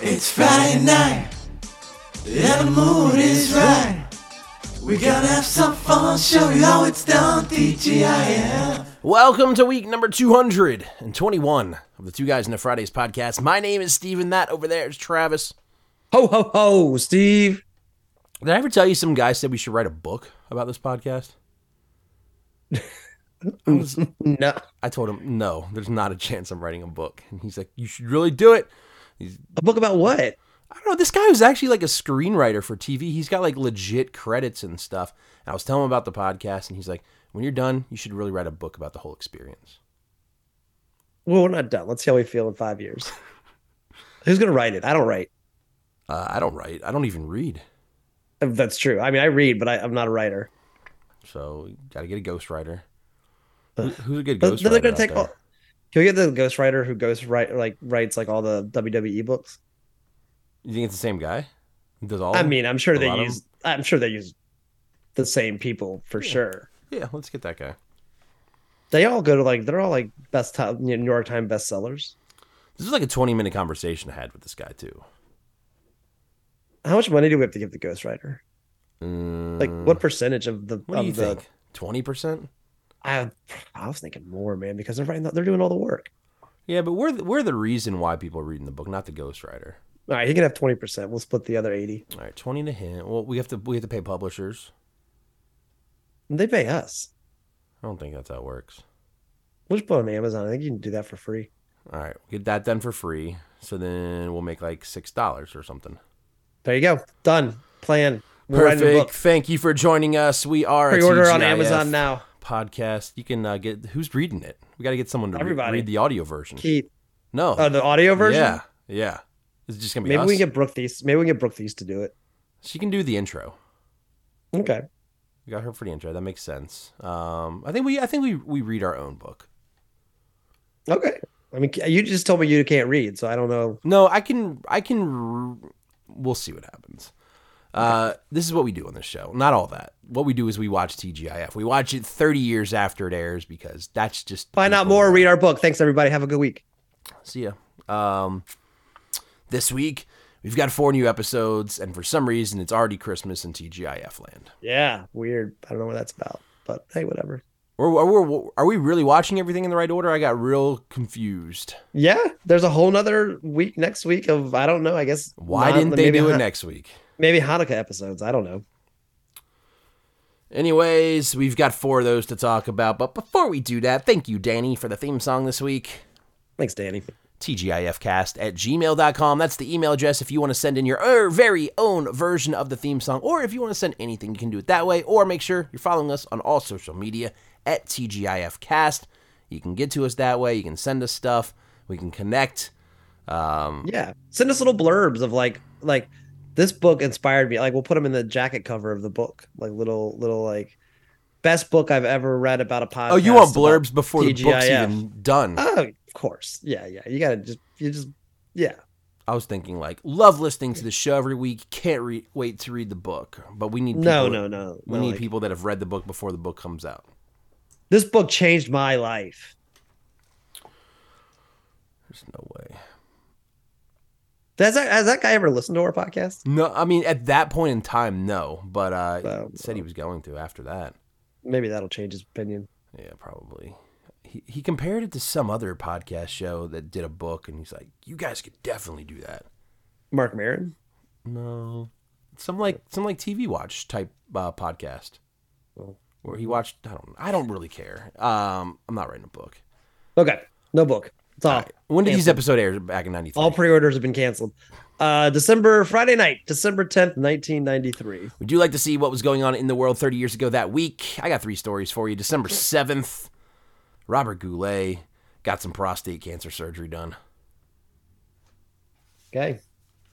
It's Friday night, and the mood is right. We gonna have some fun, show you how it's done, TGIF. Welcome to week number 221 of the Two Guys in the Fridays podcast. My name is Steven. That over there is Travis. Ho ho ho, Steve. Did I ever tell you some guy said we should write a book about this podcast? I was, No. I told him, no, there's not a chance I'm writing a book. And he's like, you should really do it. A book about what? I don't know. This guy was actually like a screenwriter for TV. He's got like legit credits and stuff. And I was telling him about the podcast, and he's like, when you're done, you should really write a book about the whole experience. Well, we're not done. Let's see how we feel in five years. Who's gonna write it? I don't write. Uh, I don't write. I don't even read. That's true. I mean, I read, but I, I'm not a writer. So got to get a ghostwriter. Who, who's a good ghostwriter? they're gonna take. All, can we get the ghostwriter who ghost write like writes like all the WWE books? You think it's the same guy? Does all? I mean, I'm sure they use. I'm sure they use the same people for sure. yeah. Let's get that guy. They all go to like they're all like best top New York Times bestsellers. This is like a 20 minute conversation I had with this guy too. How much money do we have to give the ghostwriter? Like, Mm, what percentage of the What do you the? think? 20 percent? I I was thinking more, man, because they're writing. They're doing all the work. Yeah, but we're the, we're the reason why people are reading the book, not the ghostwriter. All right, he can have twenty percent. We'll split the other eighty. All right, 20 to him. Well, we have to we have to pay publishers. They pay us. I don't think that's how it works. We'll just put on Amazon. I think you can do that for free. All right, we'll get that done for free. So then we'll make like six dollars or something. There you go. Done. Plan. We're Perfect. Thank you for joining us. We are Pre-order on Amazon now. Podcast. You can uh, get who's reading it. We got to get someone to re- read the audio version. Keith. No, Oh, the audio version. Yeah, yeah. It's just gonna be Maybe us. we can get Brooke these. Maybe we can get Brooke these to do it. She can do the intro. Okay. We got her for the intro. That makes sense. Um, I think we I think we we read our own book. Okay. I mean, you just told me you can't read, so I don't know. No, I can I can. We'll see what happens. Uh, this is what we do on this show. Not all that. What we do is we watch TGIF. We watch it 30 years after it airs because that's just Find out more. Read our book. Thanks, everybody. Have a good week. See ya. Um, this week we've got four new episodes, and for some reason it's already Christmas in TGIF land. Yeah. Weird. I don't know what that's about, but hey, whatever. Are we, are we really watching everything in the right order? I got real confused. Yeah. There's a whole nother week next week of I don't know. I guess Why not- didn't they do it next week? Maybe Hanukkah episodes. I don't know. Anyways, we've got four of those to talk about. But before we do that, thank you, Danny, for the theme song this week. Thanks, Danny. TGIFcast at gmail.com. That's the email address if you want to send in your er, very own version of the theme song, or if you want to send anything, you can do it that way, or make sure you're following us on all social media at TGIFcast. You can get to us that way. You can send us stuff. We can connect. Um, Yeah. Send us little blurbs of like like this book inspired me. Like we'll put them in the jacket cover of the book. Like little little like best book I've ever read about a podcast. oh, you want blurbs before the book's TGIF. even done? Oh, of course. Yeah, yeah. You gotta just you just yeah. I was thinking like, love listening to the show every week. Can't re- wait to read the book, but we need people No, no, no. We no, need like, people that have read the book before the book comes out. This book changed my life. There's no way. Has that has that guy ever listened to our podcast? No, I mean at that point in time, no. But uh, said he was going to after that. Maybe that'll change his opinion. Yeah, probably. He he compared it to some other podcast show that did a book, and he's like, "You guys could definitely do that." Marc Maron? No, some like some like TV Watch type uh, podcast Well, where he watched. I don't. I don't really care. Um, I'm not writing a book. Okay. No book. It's all. All right. When did these canceled. episodes air? Back in '93. All pre-orders have been canceled. Uh December Friday night, December 10th, 1993. Would you like to see what was going on in the world 30 years ago that week? I got three stories for you. December 7th, Robert Goulet got some prostate cancer surgery done. Okay.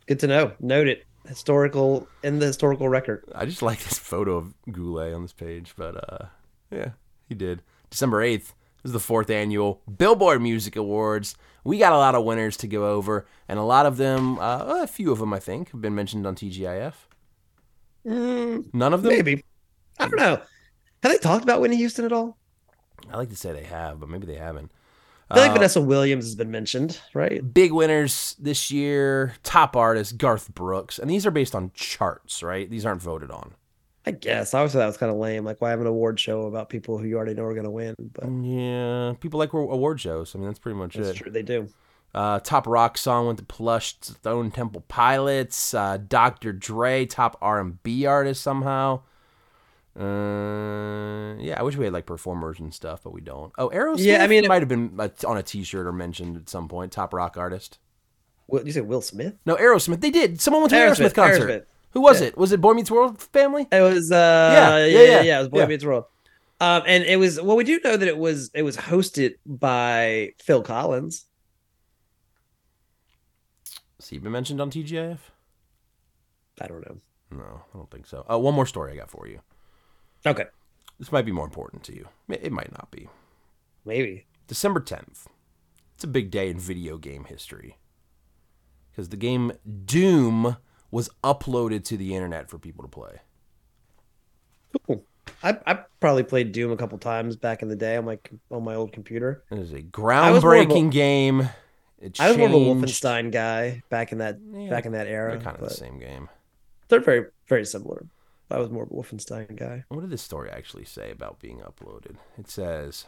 Good to know. Note it. Historical in the historical record. I just like this photo of Goulet on this page, but uh, yeah, he did. December 8th this is the fourth annual Billboard Music Awards. We got a lot of winners to go over, and a lot of them, uh, a few of them, I think, have been mentioned on TGIF. None of them? Maybe. I don't know. Have they talked about Whitney Houston at all? I like to say they have, but maybe they haven't. I feel like Uh, Vanessa Williams has been mentioned, right? Big winners this year. Top artist Garth Brooks, and these are based on charts, right? These aren't voted on. I guess. I always that was kind of lame. Like, why have an award show about people who you already know are going to win? But Yeah, people like award shows. I mean, that's pretty much that's it. true. They do. Uh, top rock song went to Plush, Stone Temple Pilots, uh, Dr. Dre, top R and B artist somehow. Uh, yeah, I wish we had like performers and stuff, but we don't. Oh, Aerosmith. Yeah, I mean- it might have been uh, on a T-shirt or mentioned at some point. Top rock artist. What you say, Will Smith? No, Aerosmith. They did. Someone went to an Aerosmith, Aerosmith, concert. Aerosmith. Who was Yeah. it? Was it Boy Meets World family? It was. uh Yeah, Yeah, yeah, yeah, yeah. It was Boy. Meets World. Um, and it was. Well, we do know that it was. It was hosted by Phil Collins. Has he been mentioned on TGIF? I don't know. No, I don't think so. Uh, one more story I got for you. Okay, This might be more important to you. It might not be. maybe. December 10th. It's a big day in video game history. Because the game Doom was uploaded to the internet for people to play. Cool. I I probably played Doom a couple times back in the day on my on my old computer. It is a was a- groundbreaking game. It I was more of a Wolfenstein guy back in that Yeah, back in that era. They're kind of the same game. They're very very similar. I was more of a Wolfenstein guy. What did this story actually say about being uploaded? It says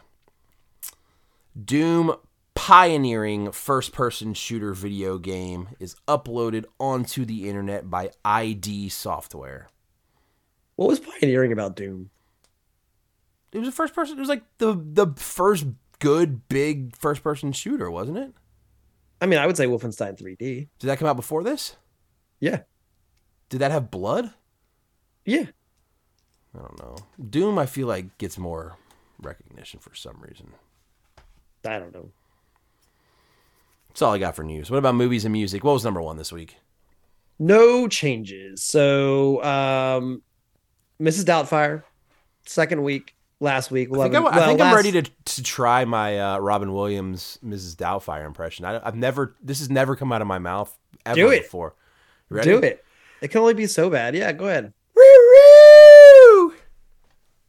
Doom pioneering first person shooter video game is uploaded onto the internet by ID Software. What was pioneering about Doom? It was a first person. It was like the the first good big first person shooter, wasn't it? I mean, I would say Wolfenstein 3D. Did that come out before this? Yeah, Did that have blood? yeah. I don't know. Doom, I feel like gets more recognition for some reason. I don't know. That's all I got for news. What about movies and music? What was number one this week? No changes. So, um, Mrs. Doubtfire, second week. Last week, I think, I, well, I think I'm last- ready to to try my uh, Robin Williams Mrs. Doubtfire impression. I, I've never this has never come out of my mouth ever Do it. before. Ready? do it. It can only be so bad. Yeah, go ahead. Woo-woo!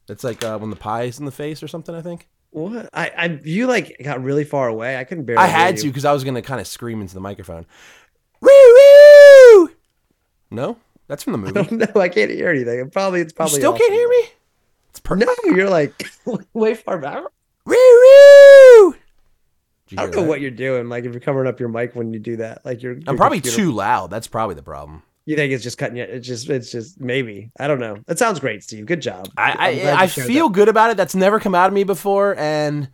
It's like uh, when the pie is in the face or something. I think What? I, I, you like got really far away. I couldn't barely. I had you. to because I was gonna kind of scream into the microphone. Woo woo! No, that's from the movie. don't. I can't hear anything. It probably it's You probably still off. can't hear me. It's per- No, you're like way far back. Woo woo! I don't know that? what you're doing. Like if you're covering up your mic when you do that, like you're. I'm your probably computer- too loud. That's probably the problem. You think it's just cutting you? It's just. It's just maybe. I don't know. It sounds great, Steve. Good job. I I, I feel good about it. That's never come out of me before, and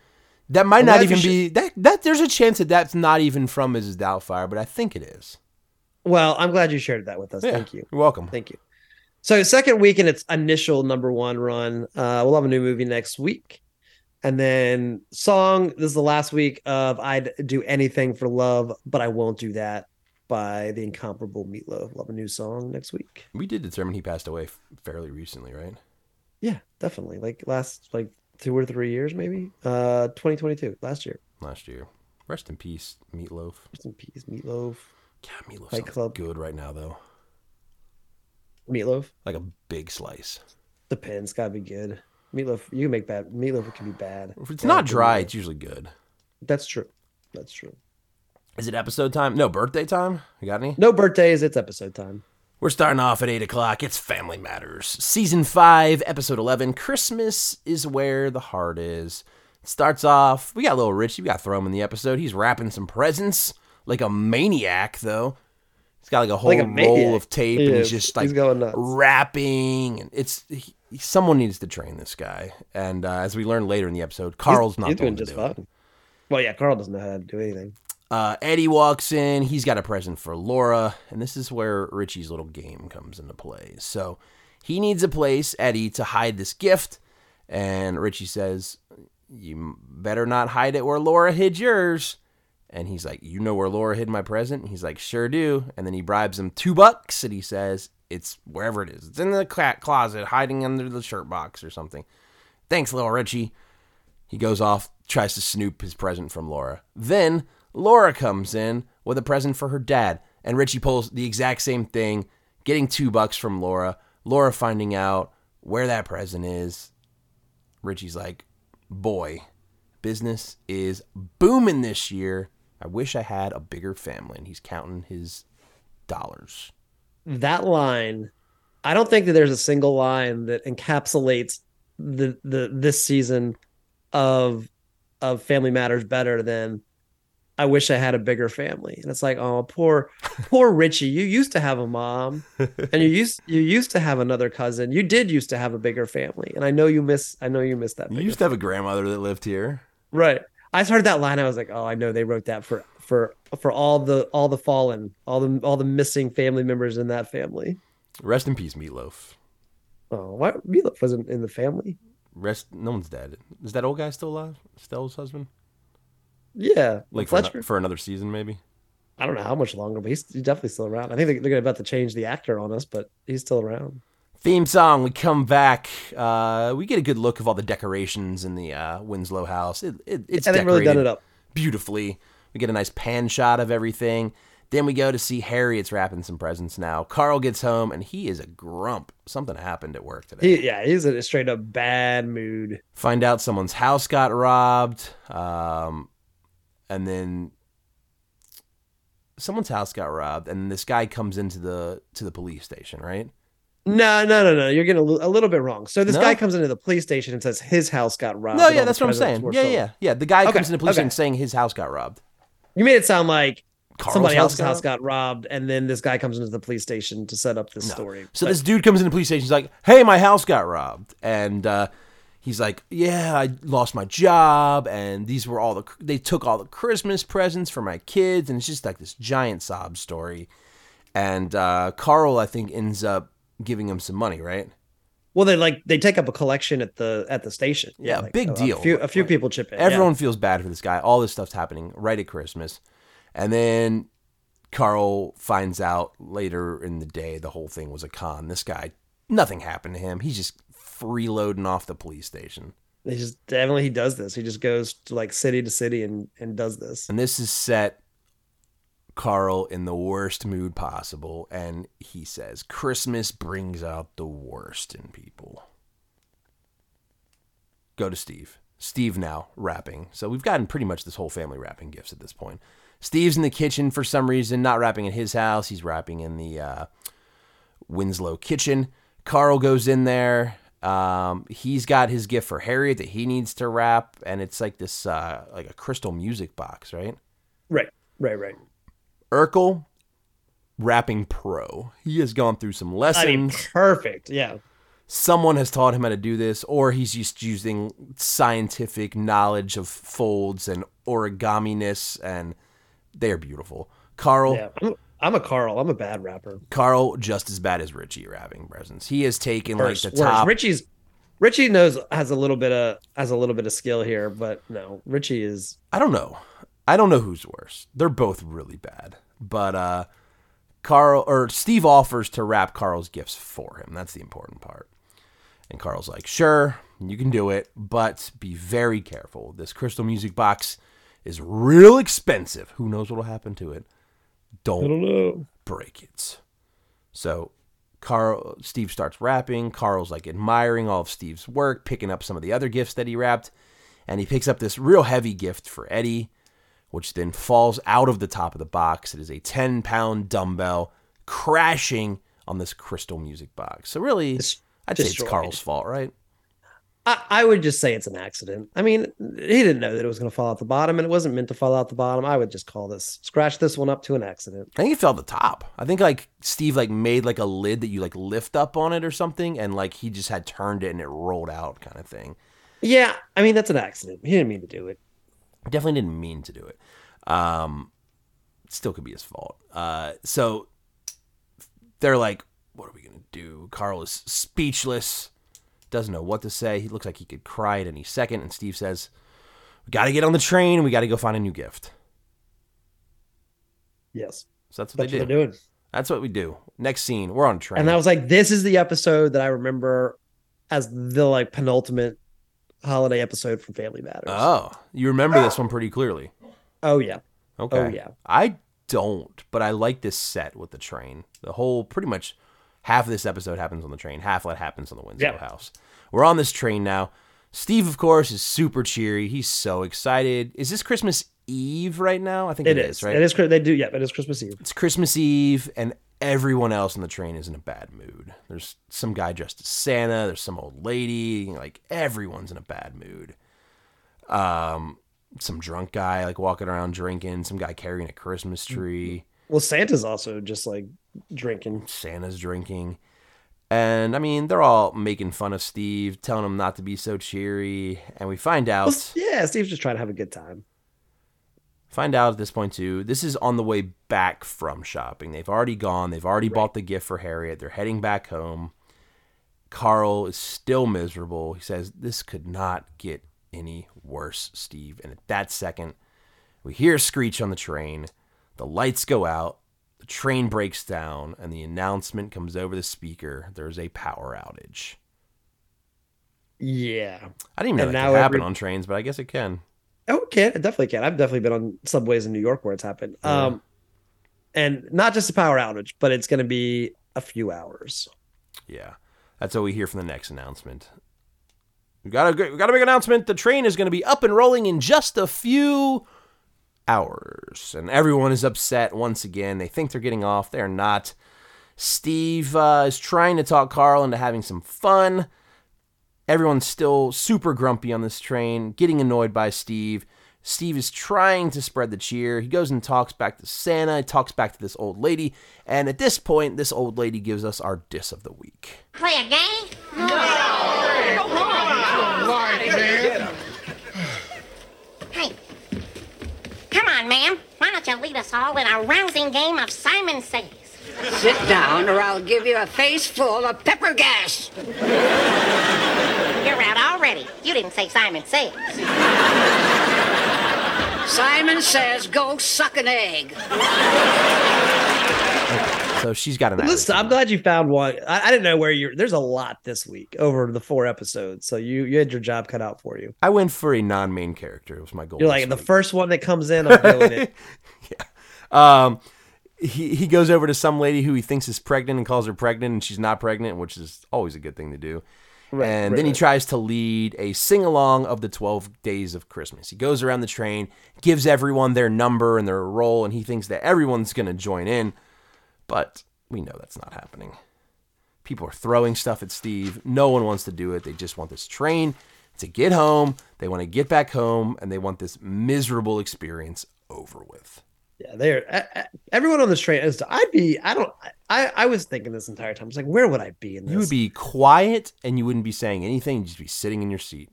that might I'm not even be that. That there's a chance that that's not even from Mrs. Doubtfire, but I think it is. Well, I'm glad you shared that with us. Yeah, Thank you. You're welcome. Thank you. So second week in its initial number one run. Uh, we'll have a new movie next week. And then song, this is the last week of I'd do anything for love, but I won't do that by the incomparable Meatloaf. We'll a new song next week. We did determine he passed away fairly recently, right? Yeah, definitely. Like last like two or three years, maybe. Uh 2022, last year. Last year. Rest in peace, Meatloaf. Rest in peace, Meatloaf. God, Meatloaf Fight Club. good right now though. Meatloaf. Like a big slice. Depends, gotta be good. Meatloaf, you can make bad meatloaf can be bad. If it's Yeah, not dry, it's usually good. That's true. That's true. Is it episode time? No, birthday time? You got any? No birthdays, it's episode time. We're starting off at 8 o'clock. It's Family Matters. Season 5, Episode 11. Christmas is where the heart is. Starts off, we got little Richie. We got to throw him in the episode. He's wrapping some presents like a maniac, though. He's got like a whole Like a roll of tape He and he's just like He's going nuts. wrapping. And it's he, someone needs to train this guy. And uh, as we learn later in the episode, Carl's he's, not he's doing just it. fine. Well, yeah, Carl doesn't know how to do anything. Uh, Eddie walks in. He's got a present for Laura, and this is where Richie's little game comes into play. So he needs a place, Eddie, to hide this gift, and Richie says, "You better not hide it where Laura hid yours." And he's like, "You know where Laura hid my present?" And he's like, "Sure do." And then he bribes him two bucks, and he says, "It's wherever it is. It's in the closet, hiding under the shirt box or something." Thanks, little Richie. He goes off, tries to snoop his present from Laura. Then Laura comes in with a present for her dad, and Richie pulls the exact same thing, getting two bucks from Laura. Laura finding out where that present is. Richie's like, Boy, Business is booming this year. I wish I had a bigger family. And he's counting his dollars. that line i don't think that there's a single line that encapsulates the the this season of of family matters better than i wish i had a bigger family and it's like oh poor poor richie you used to have a mom and you used you used to have another cousin you did used to have a bigger family and i know you miss i know you miss that You used to have a grandmother that lived here. right i heard that line i was like oh i know they wrote that for for for all the all the fallen all the all the missing family members in that family Rest in peace, Meatloaf. Oh, why Meatloaf wasn't in the family? Rest. No one's dead. Is that old guy still alive? Stella's husband? Yeah, Like for, Fletcher. for another season, maybe. I don't know how much longer, but he's, he's definitely still around. I think they- they're about to change the actor on us, but he's still around. Theme song. We come back. Uh, we get a good look of all the decorations in the uh, Winslow house. It, it, it's And they've really done it up. beautifully. We get a nice pan shot of everything. Then we go to see Harriet's wrapping some presents now. Carl gets home and he is a grump. Something happened at work today. He, yeah, he's in a straight up bad mood. Find out someone's house got robbed. Um, and then someone's house got robbed. And this guy comes into the to the police station, right? No, no, no, no. You're getting a, little bit wrong. So this No? guy comes into the police station and says his house got robbed. No, and yeah, all the that's what I'm saying. were Yeah, stolen. yeah, yeah. The guy Okay, comes into the police okay. station saying his house got robbed. You made it sound like Carl's somebody else's house robbed? got robbed, and then this guy comes into the police station to set up this story. So But- this dude comes into the police station. He's like, "Hey, my house got robbed," and uh, he's like, "Yeah, I lost my job, and these were all the they took all the Christmas presents for my kids, and it's just like this giant sob story." And uh, Carl, I think, ends up giving him some money, right? well, they like they take up a collection at the at the station. Yeah, like, big a- deal. A few, a few Like, people chip in. yeah. Everyone feels bad for this guy. All this stuff's happening right at Christmas. And then Carl finds out later in the day the whole thing was a con. This guy, nothing happened to him. He's just freeloading off the police station. He just definitely he does this. He just goes to like city to city and and does this. And this is set Carl in the worst mood possible. And he says, Christmas brings out the worst in people. Go to Steve. Steve now wrapping. So we've gotten pretty much this whole family wrapping gifts at this point. Steve's in the kitchen for some reason, not wrapping in his house. He's wrapping in the uh, Winslow kitchen. Carl goes in there. Um, he's got his gift for Harriet that he needs to wrap, and it's like this, uh, like a crystal music box, right? Right, right, right. Urkel, wrapping pro. He has gone through some I lessons. mean, perfect. Yeah, Someone has taught him how to do this, or he's just using scientific knowledge of folds and origaminess, and they are beautiful. Carl, yeah. I'm, a Carl. I'm a bad rapper. Carl, just as bad as Richie wrapping presents. He has taken Worse, like the worse. top. Richie's Richie knows has a little bit of has a little bit of skill here, but no, Richie is I don't know. I don't know who's worse. They're both really bad. But uh Carl or Steve offers to wrap Carl's gifts for him. That's the important part. And Carl's like, "Sure, you can do it, but be very careful. This crystal music box is real expensive. Who knows what'll happen to it? Don't know. break it." So Carl Steve starts wrapping. Carl's like admiring all of Steve's work, picking up some of the other gifts that he wrapped, and he picks up this real heavy gift for Eddie, which then falls out of the top of the box. It is a 10 pound dumbbell crashing on this crystal music box. So really, It's I'd say it's. Carl's fault, right? I, I would just say it's an accident. I mean, he didn't know that it was going to fall out the bottom, and it wasn't meant to fall out the bottom. I would just call this scratch this one up to an accident. I think it fell at the top. I think like Steve like made like a lid that you like lift up on it or something, and like he just had turned it and it rolled out kind of thing. Yeah, I mean that's an accident. He didn't mean to do it. definitely didn't mean to do it. Um, still could be his fault. Uh, so they're like, "What are we gonna do?" Carl is speechless, doesn't know what to say. He looks like he could cry at any second. And Steve says, "We got to get on the train. and We got to go find a new gift." Yes, So that's what that's they what do. doing. That's what we do. Next scene, we're on a train. And I was like, this is the episode that I remember as the like penultimate holiday episode from Family Matters. oh, you remember this one pretty clearly. oh yeah, Okay. oh yeah. I don't, but I like this set with the train. The whole pretty much half of this episode happens on the train, half of it happens on the Winslow Yeah. house. We're on this train now. Steve, of course, is super cheery. He's so excited. Is this Christmas Eve right now? I think It it is. is, right? It is. They do. Yeah, it is Christmas Eve. It's Christmas Eve, and everyone else on the train is in a bad mood. There's some guy dressed as Santa. There's some old lady. Like everyone's in a bad mood. Um, some drunk guy like walking around drinking. Some guy carrying a Christmas tree. Well, Santa's also just like drinking. Santa's drinking. And I mean, they're all making fun of Steve, telling him not to be so cheery. And we find out. Well, yeah, Steve's just trying to have a good time. find out at this point too this is on the way back from shopping they've already gone they've already bought the gift for harriet they're heading back home carl is still miserable he says this could not get any worse steve and at that second we hear a screech on the train the lights go out the train breaks down and the announcement comes over the speaker there's a power outage Yeah. i didn't even know And that could happen every- on trains but i guess it can Oh, it can. It definitely can. I've definitely been on subways in New York where it's happened. Yeah. Um, and not just a power outage, but it's going to be a few hours. Yeah, that's what we hear from the next announcement. We got a we got a big announcement. The train is going to be up and rolling in just a few hours, and everyone is upset once again. They think they're getting off. They're not. Steve uh, is trying to talk Carl into having some fun. Everyone's still super grumpy on this train, getting annoyed by Steve. Steve is trying to spread the cheer. He goes and talks back to Santa, he talks back to this old lady, and at this point, this old lady gives us our diss of the week. Play a game? Hey, come on, don't lead us all in a rousing game of Simon Says? Sit down, or I'll give you a face full of pepper gas. You're out already. You didn't say Simon Says. Simon says, go suck an egg. So she's got an Listen, I'm glad you found one. I, I didn't know where you're. There's a lot this week over the four episodes, so you you had your job cut out for you. I went for a non-main character. It was my goal. You're like the week. first one that comes in, I'm doing it. Um, he he goes over to some lady who he thinks is pregnant and calls her pregnant, and she's not pregnant, which is always a good thing to do. Right, and right, then he right. tries to lead a sing along of the 12 days of Christmas. He goes around the train, gives everyone their number and their role, and he thinks that everyone's going to join in. But we know that's not happening. People are throwing stuff at Steve. No one wants to do it. They just want this train to get home. They want to get back home, and they want this miserable experience over with. Yeah, they're everyone on this train is. I'd be. I don't. I I was thinking this entire time. I was like, where would I be in this? You would be quiet and you wouldn't be saying anything. You'd just be sitting in your seat.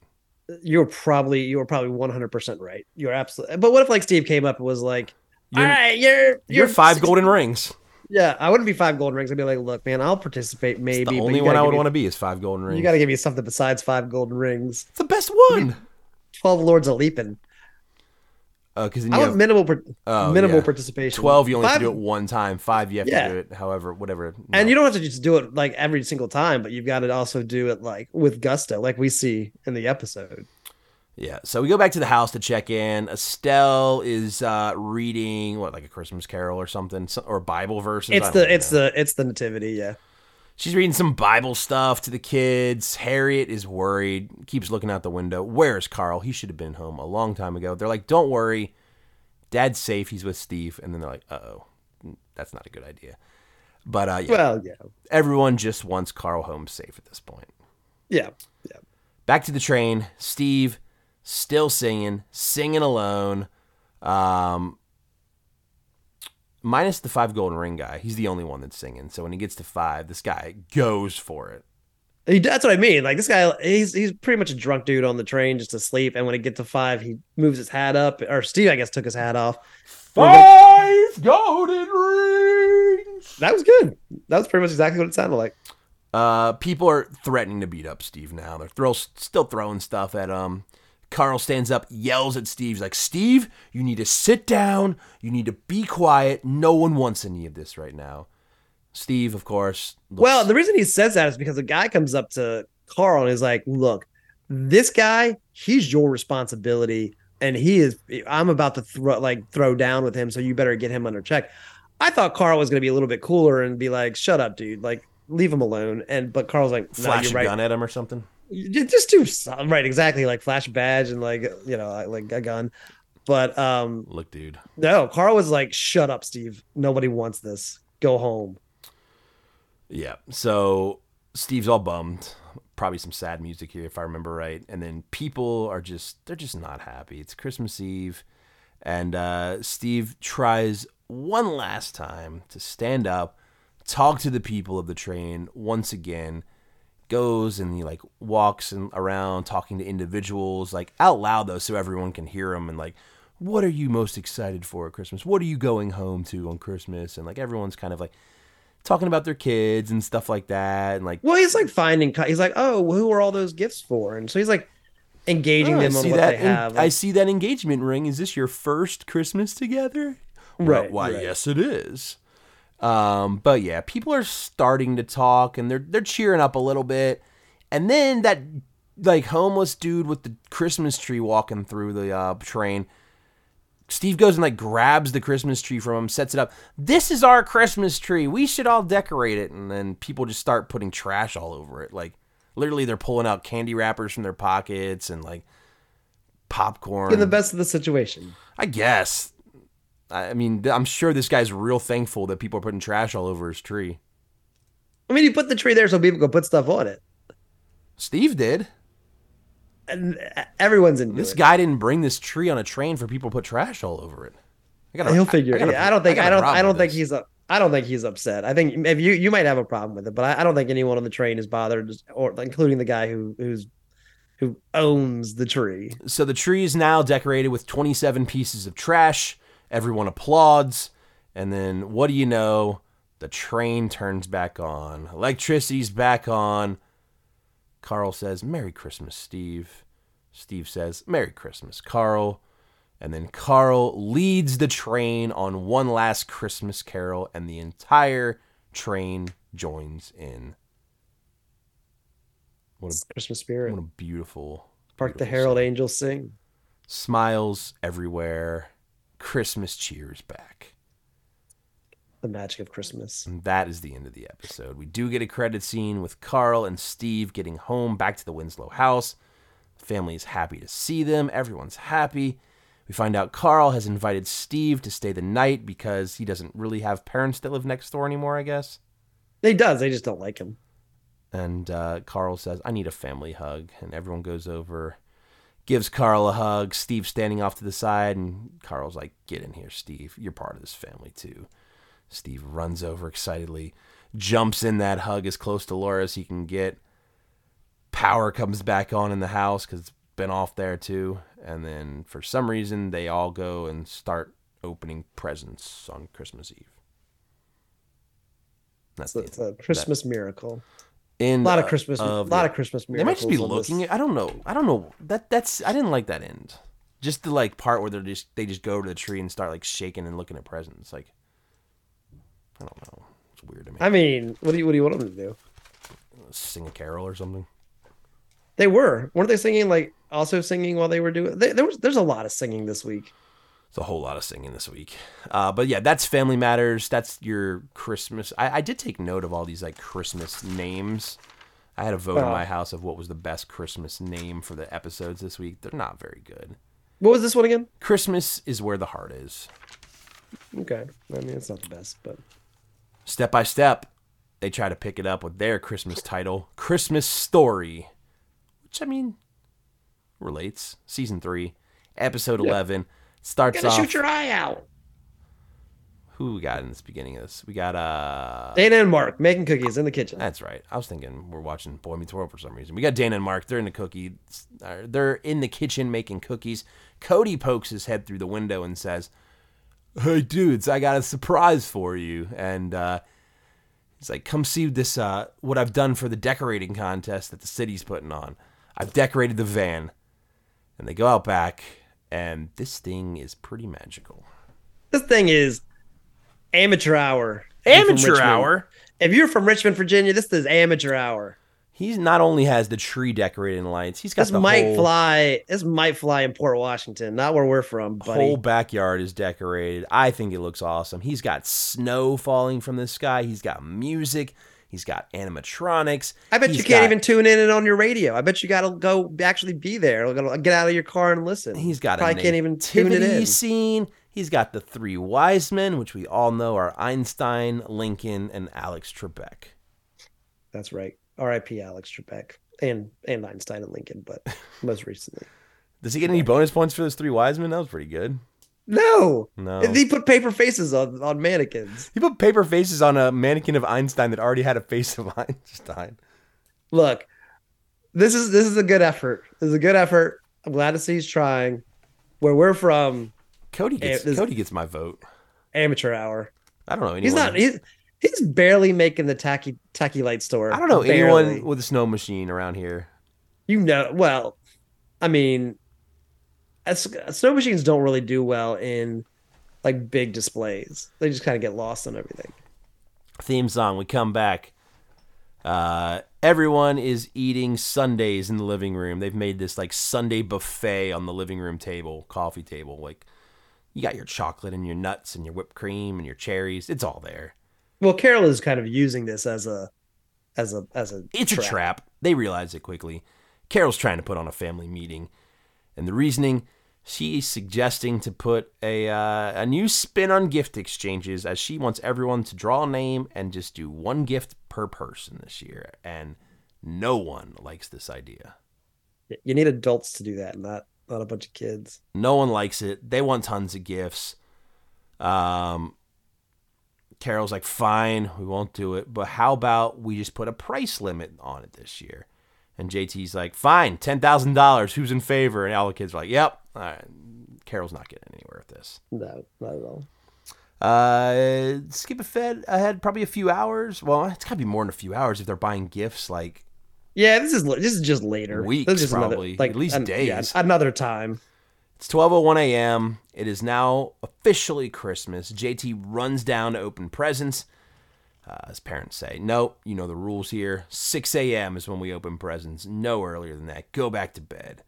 You're probably. you're probably 100 percent right. You're absolutely. But what if like Steve came up and was like, You're- "All right, you're You're five golden rings. Yeah, I wouldn't be five golden rings. I'd be like, look, man, I'll participate maybe. the only one I would want to be is five golden rings. You got to give me something besides five golden rings. It's the best one. Twelve lords of leaping. Because uh, then I want minimal Oh, minimal yeah. participation. twelve. You only have to do it one time. Five, you have Yeah. to do it. However, whatever. And you don't have to just do it like every single time, but you've got to also do it like with gusto, like we see in the episode. Yeah. So we go back to the house to check in. Estelle is uh, reading what, like a Christmas Carol or something, or Bible verses. It's the it's know. the it's the nativity, yeah. She's reading some Bible stuff to the kids. Harriet is worried, keeps looking out the window. Where's Carl? He should have been home a long time ago. They're like, don't worry. Dad's safe. He's with Steve. And then they're like, uh oh, that's not a good idea. But uh, yeah, Well, yeah. everyone just wants Carl home safe at this point. Yeah. Yeah. Back to the train. Steve still singing, singing alone. Um, minus the five golden ring guy. He's the only one that's singing. So when he gets to five, this guy goes for it. He, that's what I mean. Like this guy, he's he's pretty much a drunk dude on the train just asleep. And when he gets to five, he moves his hat up. Or Steve, I guess, took his hat off. Five golden rings. That was good. That was pretty much exactly what it sounded like. Uh, people are threatening to beat up Steve now. They're throw, still throwing stuff at him. Carl stands up, yells at Steve. He's like, Steve, you need to sit down. You need to be quiet. No one wants any of this right now. Steve, of course. looks- Well, the reason he says that is because a guy comes up to Carl and is like, "Look, this guy, he's your responsibility, and he is. I'm about to throw like throw down with him, so you better get him under check." I thought Carl was going to be a little bit cooler and be like, "Shut up, dude! Like, leave him alone." And but Carl's like, "No, flash you're a right." gun at him or something. Just do some, right, exactly, like flash badge and like you know, like a gun. But um, Look, dude. no, Carl was like, "Shut up, Steve. Nobody wants this. Go home." Yeah. So Steve's all bummed. Probably some sad music here, if I remember right. And then people are just they're just not happy. It's Christmas Eve, and uh, Steve tries one last time to stand up, talk to the people of the train once again. Goes and he like walks and around talking to individuals like out loud though, so everyone can hear him and like, what are you most excited for at Christmas? What are you going home to on Christmas? And like everyone's kind of like talking about their kids and stuff like that, and like Well, he's like finding. He's like, "Oh, who are all those gifts for?" And so he's like engaging Oh, them on what that they have. I see that engagement ring. Is this your first Christmas together? Well, Right, why, right. yes, it is. Um, but yeah, people are starting to talk and they're they're cheering up a little bit, and then that like homeless dude with the Christmas tree walking through the uh, train. Steve goes and like grabs the Christmas tree from him, sets it up. This is our Christmas tree. We should all decorate it. And then people just start putting trash all over it. Like literally, they're pulling out candy wrappers from their pockets and like popcorn. in the best of the situation. I guess. I I mean, I'm sure this guy's real thankful that people are putting trash all over his tree. I mean, he put the tree there so people could put stuff on it, Steve did. and uh, everyone's in. This it. guy didn't bring this tree on a train for people to put trash all over it. I gotta, He'll figure. I, it. gotta- yeah, I don't think. I, a don't. I don't think this. he's up. I don't think he's upset. I think if you you might have a problem with it, but I, I don't think anyone on the train is bothered, or including the guy who who's who owns the tree. So the tree is now decorated with 27 pieces of trash. Everyone applauds. And then what do you know? The train turns back on. Electricity's back on. Carl says, Merry Christmas, Steve. Steve says, Merry Christmas, Carl. And then Carl leads the train on one last Christmas carol, and the entire train joins in. What a, Christmas spirit. what a beautiful. Hark the Herald scene. Angels sing. Smiles everywhere. Christmas cheers back. The magic of Christmas. And that is the end of the episode. We do get a credit scene with Carl and Steve getting home back to the Winslow house. The family is happy to see them. Everyone's happy. We find out Carl has invited Steve to stay the night because he doesn't really have parents that live next door anymore, I guess. He does. They just don't like him. And uh, Carl says, I need a family hug. And everyone goes over, gives Carl a hug. Steve's standing off to the side, and Carl's like, Get in here, Steve. You're part of this family, too. Steve runs over excitedly, jumps in that hug as close to Laura as he can get. Power comes back on in the house because it's been off there, too. And then for some reason, they all go and start opening presents on Christmas Eve. That's It's a, it's a Christmas miracle. In A lot of Christmas. A lot of Christmas They might just be looking. At, I don't know. I don't know. That that's. I didn't like that end. Just the like part where they're just they just go to the tree and start like shaking and looking at presents. Like I don't know. It's weird to me. I mean, what do you what do you want them to do? Sing a carol or something. They were weren't they singing like also singing while they were doing? They, there was there's a lot of singing this week. It's a whole lot of singing this week. Uh, but yeah, that's Family Matters. That's your Christmas. I, I did take note of all these like Christmas names. I had a vote in Oh. my house of what was the best Christmas name for the episodes this week. They're not very good. What was this one again? Christmas is where the heart is. Okay, I mean it's not the best, but Step by step, they try to pick it up with their Christmas title, Christmas Story, which I mean relates. Season three, episode eleven starts gotta off. shoot your eye out. Who we got in this beginning of this? We got uh. Dana and Mark making cookies in the kitchen. That's right. I was thinking we're watching Boy Meets World for some reason. We got Dana and Mark. They're in the cookie. uh, They're in the kitchen making cookies. Cody pokes his head through the window and says, "Hey dudes, I got a surprise for you." And uh, he's like, "Come see this. Uh, what I've done for the decorating contest that the city's putting on. I've decorated the van." And they go out back, and this thing is pretty magical. This thing is amateur hour. if you're from Amateur hour. If you're from Richmond, Virginia, this is amateur hour. He's not only has the tree decorating lights, he's got This the might whole, fly. This might fly in Port Washington, not where we're from, buddy. whole backyard is decorated. I think it looks awesome. He's got snow falling from the sky. He's got music. He's got animatronics. I bet He's you can't got- even tune in on your radio. I bet you got to go actually be there. Get out of your car and listen. He's got probably a can't even tune it in. scene. He's got the three wise men, which we all know are Einstein, Lincoln, and Alex Trebek. That's right. R.I.P. Alex Trebek and and Einstein and Lincoln, but most recently. Does he get any bonus points for those three wise men? That was pretty good. No, No. he put paper faces on on mannequins. He put paper faces on a mannequin of Einstein that already had a face of Einstein. Look, this is this is a good effort. This is a good effort. I'm glad to see he's trying. Where we're from, Cody eh, gets this- Cody gets my vote. amateur hour. I don't know anyone. He's not. He's he's barely making the tacky tacky light store. I don't know Barely. anyone with a snow machine around here. You know, well, I mean, snow machines don't really do well in like big displays. They just kind of get lost on everything. Theme song. We come back. Uh, everyone is eating sundaes in the living room. They've made this like sundae buffet on the living room table, coffee table. Like you got your chocolate and your nuts and your whipped cream and your cherries. It's all there. Well, Carol is kind of using this as a as a as a It's a trap. They realize it quickly. Carol's trying to put on a family meeting, and the reasoning she's suggesting to put a uh, a new spin on gift exchanges, as she wants everyone to draw a name and just do one gift per person this year, and no one likes this idea. You need adults to do that, not not a bunch of kids. No one likes it. They want tons of gifts. Um, Carol's like, fine, we won't do it. But how about we just put a price limit on it this year? And JT's like, fine, ten thousand dollars. Who's in favor? And all the kids are like, yep. All right. Carol's not getting anywhere with this. No, not at all. Uh, skip a fed ahead probably a few hours. Well, it's gotta be more than a few hours if they're buying gifts. Like Yeah, this is this is just later. Weeks, This is just probably. Like at least an- yeah, days. another time. It's 12:01 a.m. It is now officially Christmas. JT runs down to open presents. Uh, his parents say, "No, you know the rules here. 6 a.m. is when we open presents. No earlier than that. Go back to bed."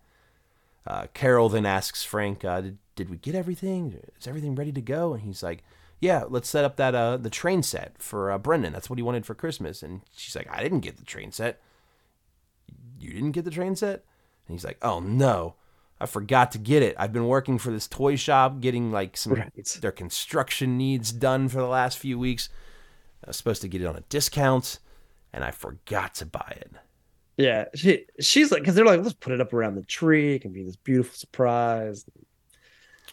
Uh, Carol then asks Frank, uh, did, "Did we get everything? Is everything ready to go?" And he's like, "Yeah, let's set up that uh, the train set for uh, Brendan. That's what he wanted for Christmas." And she's like, "I didn't get the train set. You didn't get the train set?" And he's like, "Oh no." I forgot to get it. I've been working for this toy shop, getting like some Right. their construction needs done for the last few weeks. I was supposed to get it on a discount, and I forgot to buy it. Yeah, she she's like because they're like let's put it up around the tree. It can be this beautiful surprise.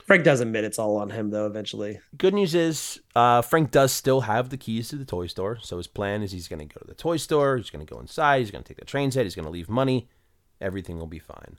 Frank does admit it's all on him though. Eventually, Good news is, uh, Frank does still have the keys to the toy store. So his plan is he's going to go to the toy store. He's going to go inside. He's going to take the train set. He's going to leave money. Everything will be fine.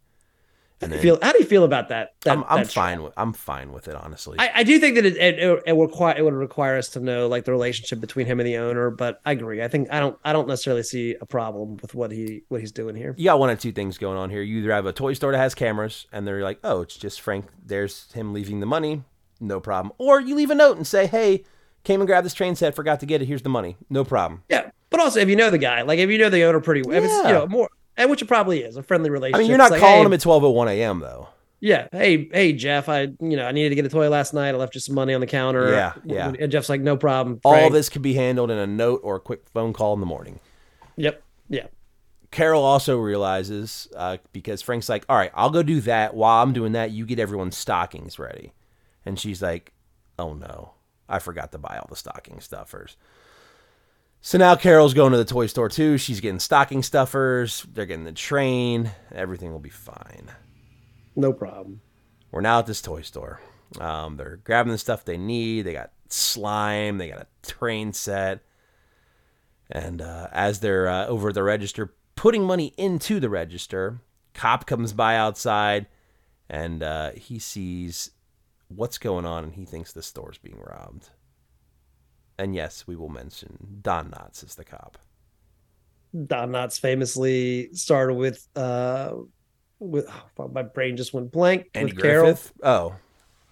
And how do then you feel how do you feel about that? that I'm, I'm that fine with I'm fine with it honestly. I, I do think that it it, it, it, would require, it would require us to know like the relationship between him and the owner. But I agree. I think I don't I don't necessarily see a problem with what he what he's doing here. you got one of two things going on here. You either have a toy store that has cameras, and they're like, "Oh, it's just Frank. There's him leaving the money, no problem." Or you leave a note and say, "Hey, came and grabbed this train set, forgot to get it. Here's the money, no problem." Yeah, but also if you know the guy, like if you know the owner pretty well, if it's you Yeah. know more, and which it probably is a friendly relationship. I mean, you're not like, calling hey, him at 12:01 a.m. though. Yeah. Hey, hey, Jeff. I, you know, I needed to get a toy last night. I left you some money on the counter. Yeah, yeah. And Jeff's like, no problem. All this could be handled in a note or a quick phone call in the morning. Yep. Yeah. Carol also realizes uh, because Frank's like, "All right, I'll go do that. While I'm doing that, you get everyone's stockings ready." And she's like, "Oh no, I forgot to buy all the stocking stuffers." So now Carol's going to the toy store too. She's getting stocking stuffers. They're getting the train. Everything will be fine. No problem. We're now at this toy store. Um, they're grabbing the stuff they need. They got slime. They got a train set. And uh, as they're uh, over at the register, putting money into the register, cop comes by outside, and uh, he sees what's going on, and he thinks the store's being robbed. And yes, we will mention Don Knotts is the cop. Don Knotts famously started with, uh, with oh, my brain just went blank Andy with Carol. Oh,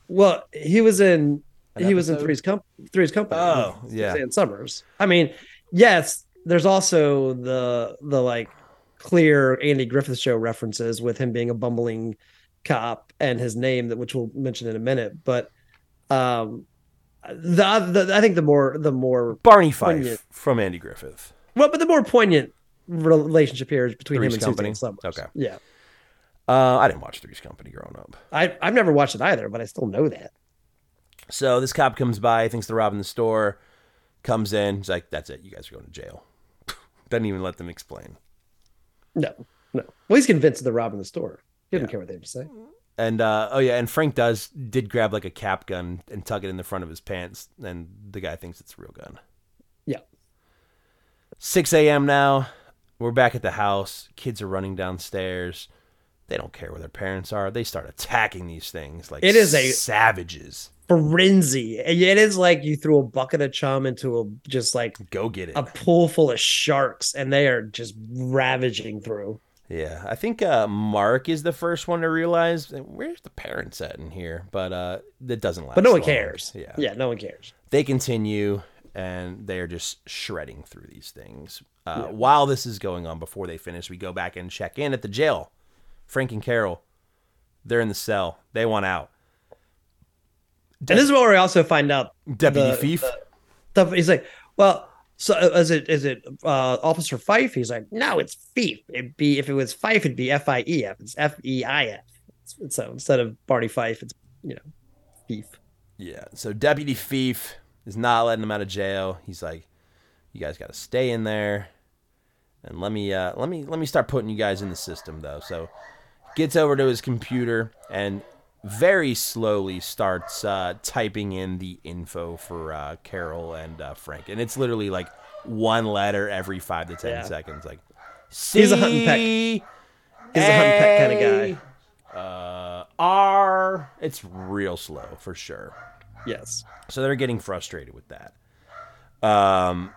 Well, he was in An he was in? Three's Com- Three's Company. Oh, yeah. Suzanne Somers. I mean, yes, there's also the the like clear Andy Griffith show references with him being a bumbling cop and his name that which we'll mention in a minute. But um, the, the I think the more the more Barney Fife Poignant. from Andy Griffith. Well, but the more poignant relationship here is between Three's him and Company? Somers. Okay. Yeah. Uh, I didn't watch Three's Company growing up. I, I've never watched it either, but I still know that. So this cop comes by, thinks they're robbing the store, comes in. He's like, "That's it. You guys are going to jail." Doesn't even let them explain. No, no. Well, he's convinced they're robbing the store. He doesn't care what they have to say. And uh, oh yeah, and Frank does did grab like a cap gun and tuck it in the front of his pants, and the guy thinks it's a real gun. Yeah. 6 a.m. now. We're back at the house. Kids are running downstairs. They don't care where their parents are. They start attacking these things like It is a- savages. Frenzy. It is like you threw a bucket of chum into a just like Go get it. a pool full of sharks, and they are just ravaging through. Yeah, I think uh, Mark is the first one to realize where's the parents at in here, but uh, that doesn't last. But no one long. cares. Yeah, Yeah, no one cares. they continue and they are just shredding through these things. Uh, While this is going on, before they finish, we go back and check in at the jail. Frank and Carol, they're in the cell. They want out. And this is where we also find out Deputy the- Thief. the- he's like, well, so uh, is it is it uh, Officer Fife? He's like, no, it's Fife. It'd be if it was Fife, it'd be F I E F. It's F E I F. So instead of Barney Fife, it's you know, Fife. Yeah. So Deputy Thief is not letting him out of jail. He's like, "You guys got to stay in there, and let me uh, let me let me start putting you guys in the system though." So gets over to his computer and very slowly starts uh, typing in the info for uh, Carol and uh, Frank, and it's literally like one letter every five to ten Yeah. seconds. Like, He's a hunt and peck. C He's a hunt and peck kind of guy. Uh, R. It's real slow for sure. Yes. So they're getting frustrated with that. Um,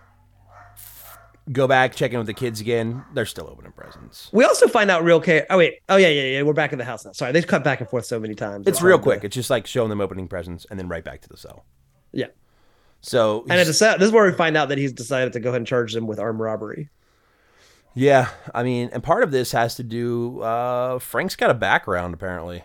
go back, check in with the kids again. They're still opening presents. We also find out real care. Oh wait. Oh yeah, yeah, yeah. We're back in the house now. Sorry, they've cut back and forth so many times. It's real quick. It's just like showing them opening presents and then right back to the cell. Yeah. So And at the this is where we find out that he's decided to go ahead and charge them with armed robbery. yeah, I mean, and part of this has to do. Uh, Frank's got a background apparently.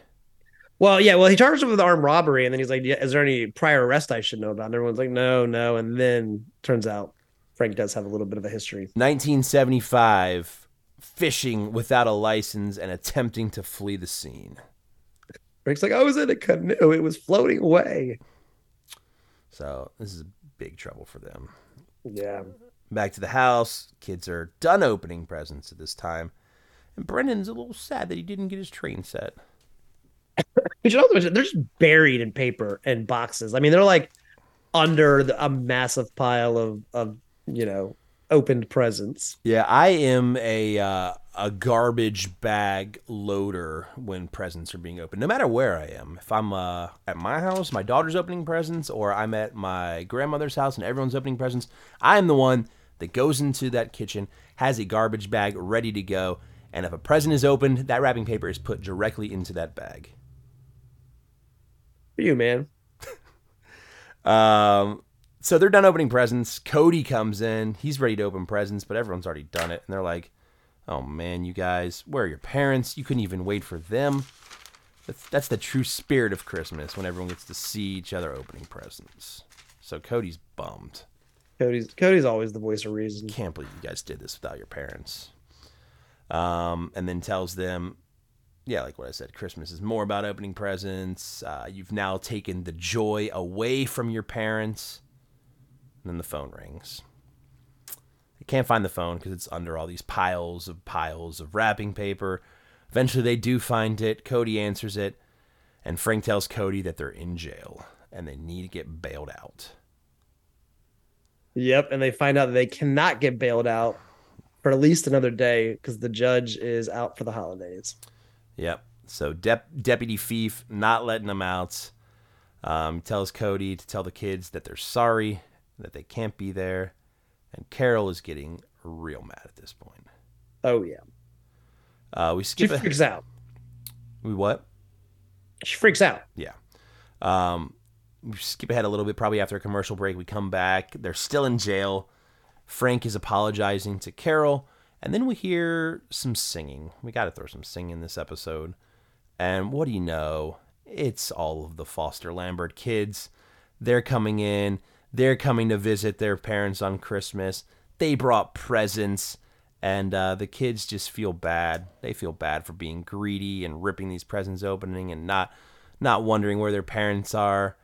Well, yeah. Well, he charged him with armed robbery, and then he's like, yeah, "Is there any prior arrest I should know about?" And everyone's like, "No, no." And then turns out Frank does have a little bit of a history. 1975, fishing without a license and attempting to flee the scene. Frank's like, "I was in a canoe. It was floating away." So this is a big trouble for them. Yeah. Back to the house. Kids are done opening presents at this time. And Brendan's a little sad that he didn't get his train set. We should also mention they're just buried in paper and boxes. I mean, they're like under the, a massive pile of of you know opened presents. Yeah, I am a uh, a garbage bag loader when presents are being opened. No matter where I am, if I'm uh, at my house, my daughter's opening presents, or I'm at my grandmother's house and everyone's opening presents, I am the one that goes into that kitchen, has a garbage bag ready to go, and if a present is opened, that wrapping paper is put directly into that bag. For you, man. Um, so they're done opening presents. Cody comes in. He's ready to open presents, but everyone's already done it. And they're like, oh man, you guys, where are your parents? You couldn't even wait for them. That's, that's the true spirit of Christmas when everyone gets to see each other opening presents. So Cody's bummed. Cody's Cody's always the voice of reason. Can't believe you guys did this without your parents. Um, and then tells them, yeah, like what I said, Christmas is more about opening presents. Uh, you've now taken the joy away from your parents. And then the phone rings. They can't find the phone because it's under all these piles of piles of wrapping paper. Eventually, they do find it. Cody answers it, and Frank tells Cody that they're in jail and they need to get bailed out. Yep, and they find out that they cannot get bailed out for at least another day because the judge is out for the holidays. Yep. So Dep- Deputy Thief not letting them out. Um, tells Cody to tell the kids that they're sorry, that they can't be there, and Carol is getting real mad at this point. Oh yeah, Uh, we she skip. A- freaks out. we what? She freaks out. Yeah. Um, we skip ahead a little bit. Probably after a commercial break, we come back. They're still in jail. Frank is apologizing to Carol, and then we hear some singing. We got to throw some singing in this episode. And what do you know? It's all of the Foster Lambert kids. They're coming in. They're coming to visit their parents on Christmas. they brought presents, and uh, the kids just feel bad. They feel bad for being greedy and ripping these presents opening and not not wondering where their parents are.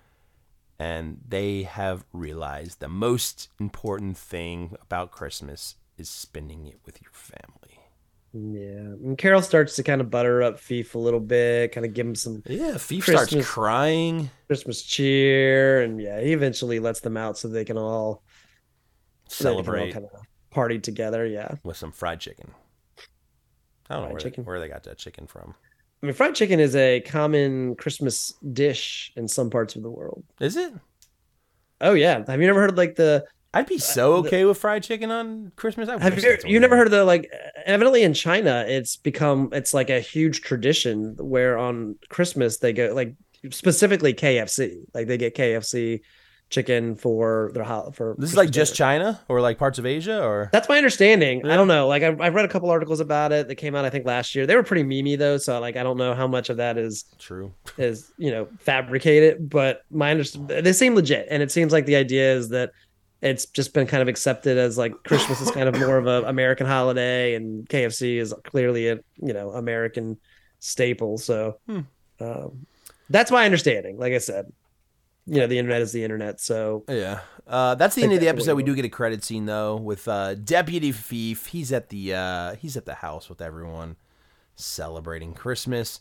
And they have realized the most important thing about Christmas is spending it with your family. Yeah. And Carol starts to kind of butter up Fief a little bit, kind of give him some Yeah, Fief Christmas- starts crying. Christmas cheer. And yeah, he eventually lets them out so they can all Celebrate kind of party together. Yeah. with some fried chicken. I don't know Fried where, chicken? They, where they got that chicken from. I mean, fried chicken is a common Christmas dish in some parts of the world. Is it? Oh yeah. Have you never heard like the I'd be so Uh, okay with fried chicken on Christmas. I Have you that's you never heard of the like evidently in China it's become it's like a huge tradition where on Christmas they go like specifically KFC like they get KFC chicken for their ho- for This is like just. China or like parts of Asia or That's my understanding. Yeah. I don't know. Like I've, I've read a couple articles about it that came out I think last year. They were pretty memey though, so like I don't know how much of that is true. is you know fabricated but my understanding they seem legit and it seems like the idea is that it's just been kind of accepted as like christmas is kind of more of a american holiday and kfc is clearly a you know american staple so Hmm. um, that's my understanding like i said you know the internet is the internet so Yeah. Uh, that's the end of the that for what episode. We do get a credit scene though with uh, Deputy Fief. He's at the uh, he's at the house with everyone celebrating Christmas.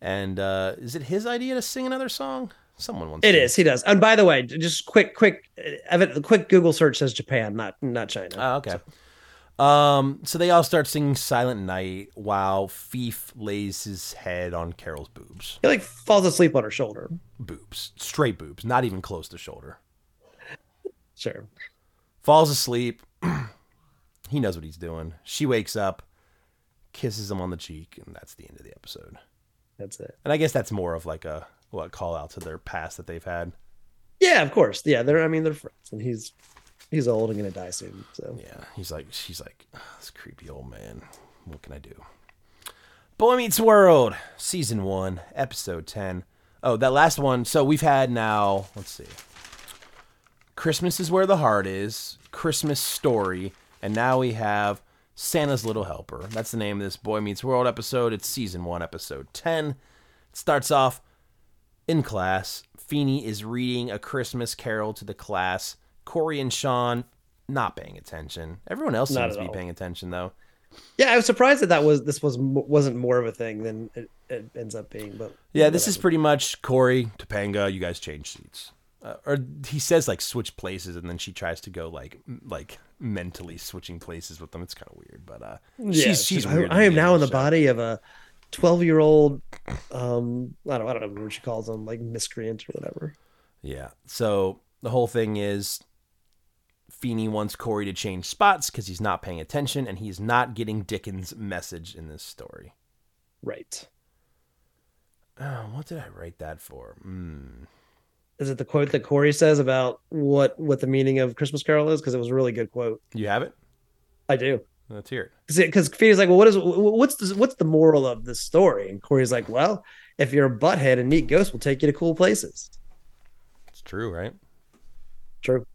And uh, is it his idea to sing another song? Someone wants it to. is he does and by the way just quick quick uh, quick google search says japan not not china Oh, okay. Um, so they all start singing Silent Night while Fief lays his head on Carol's boobs. he like falls asleep on her shoulder Boobs. Straight boobs, not even close to shoulder. sure Falls asleep. he knows what he's doing. She wakes up, kisses him on the cheek, and that's the end of the episode. that's it And I guess that's more of like a what call out to their past that they've had. Yeah, of course. Yeah, they're. I mean, they're friends, and he's he's old and gonna die soon. So Yeah, he's like, she's like, "Ugh, this creepy old man. What can I do? Boy Meets World, season one, episode ten. Oh, that last one. So we've had now. Let's see. Christmas is where the heart is. Christmas story, and now we have Santa's Little Helper. That's the name of this Boy Meets World episode. It's season one, episode ten. It starts off in class. Feeney is reading a Christmas carol to the class. Corey and Sean not paying attention. Everyone else Not seems to be all. paying attention though. yeah, I was surprised that that was this was wasn't more of a thing than it, it ends up being. But Yeah, this is pretty much Corey, Topanga. You guys change seats, uh, or he says like switch places, and then she tries to go like m- like mentally switching places with them. It's kind of weird, but uh, Yeah, she's she's I, weird. I am now in the show. body of a twelve year old. Um, I don't I don't know what she calls them, like miscreant or whatever. Yeah. So the whole thing is Feeney wants Corey to change spots because he's not paying attention and he's not getting Dickens' message in this story. Right. Oh, what did I write that for? Mm. Is it the quote that Corey says about what what the meaning of Christmas Carol is? Because it was a really good quote. You have it? I do. Let's hear it. because Feeney's like, well, what is what's the, what's the moral of this story? And Corey's like, well, if you're a butthead, a neat ghost will take you to cool places. It's true, right? True.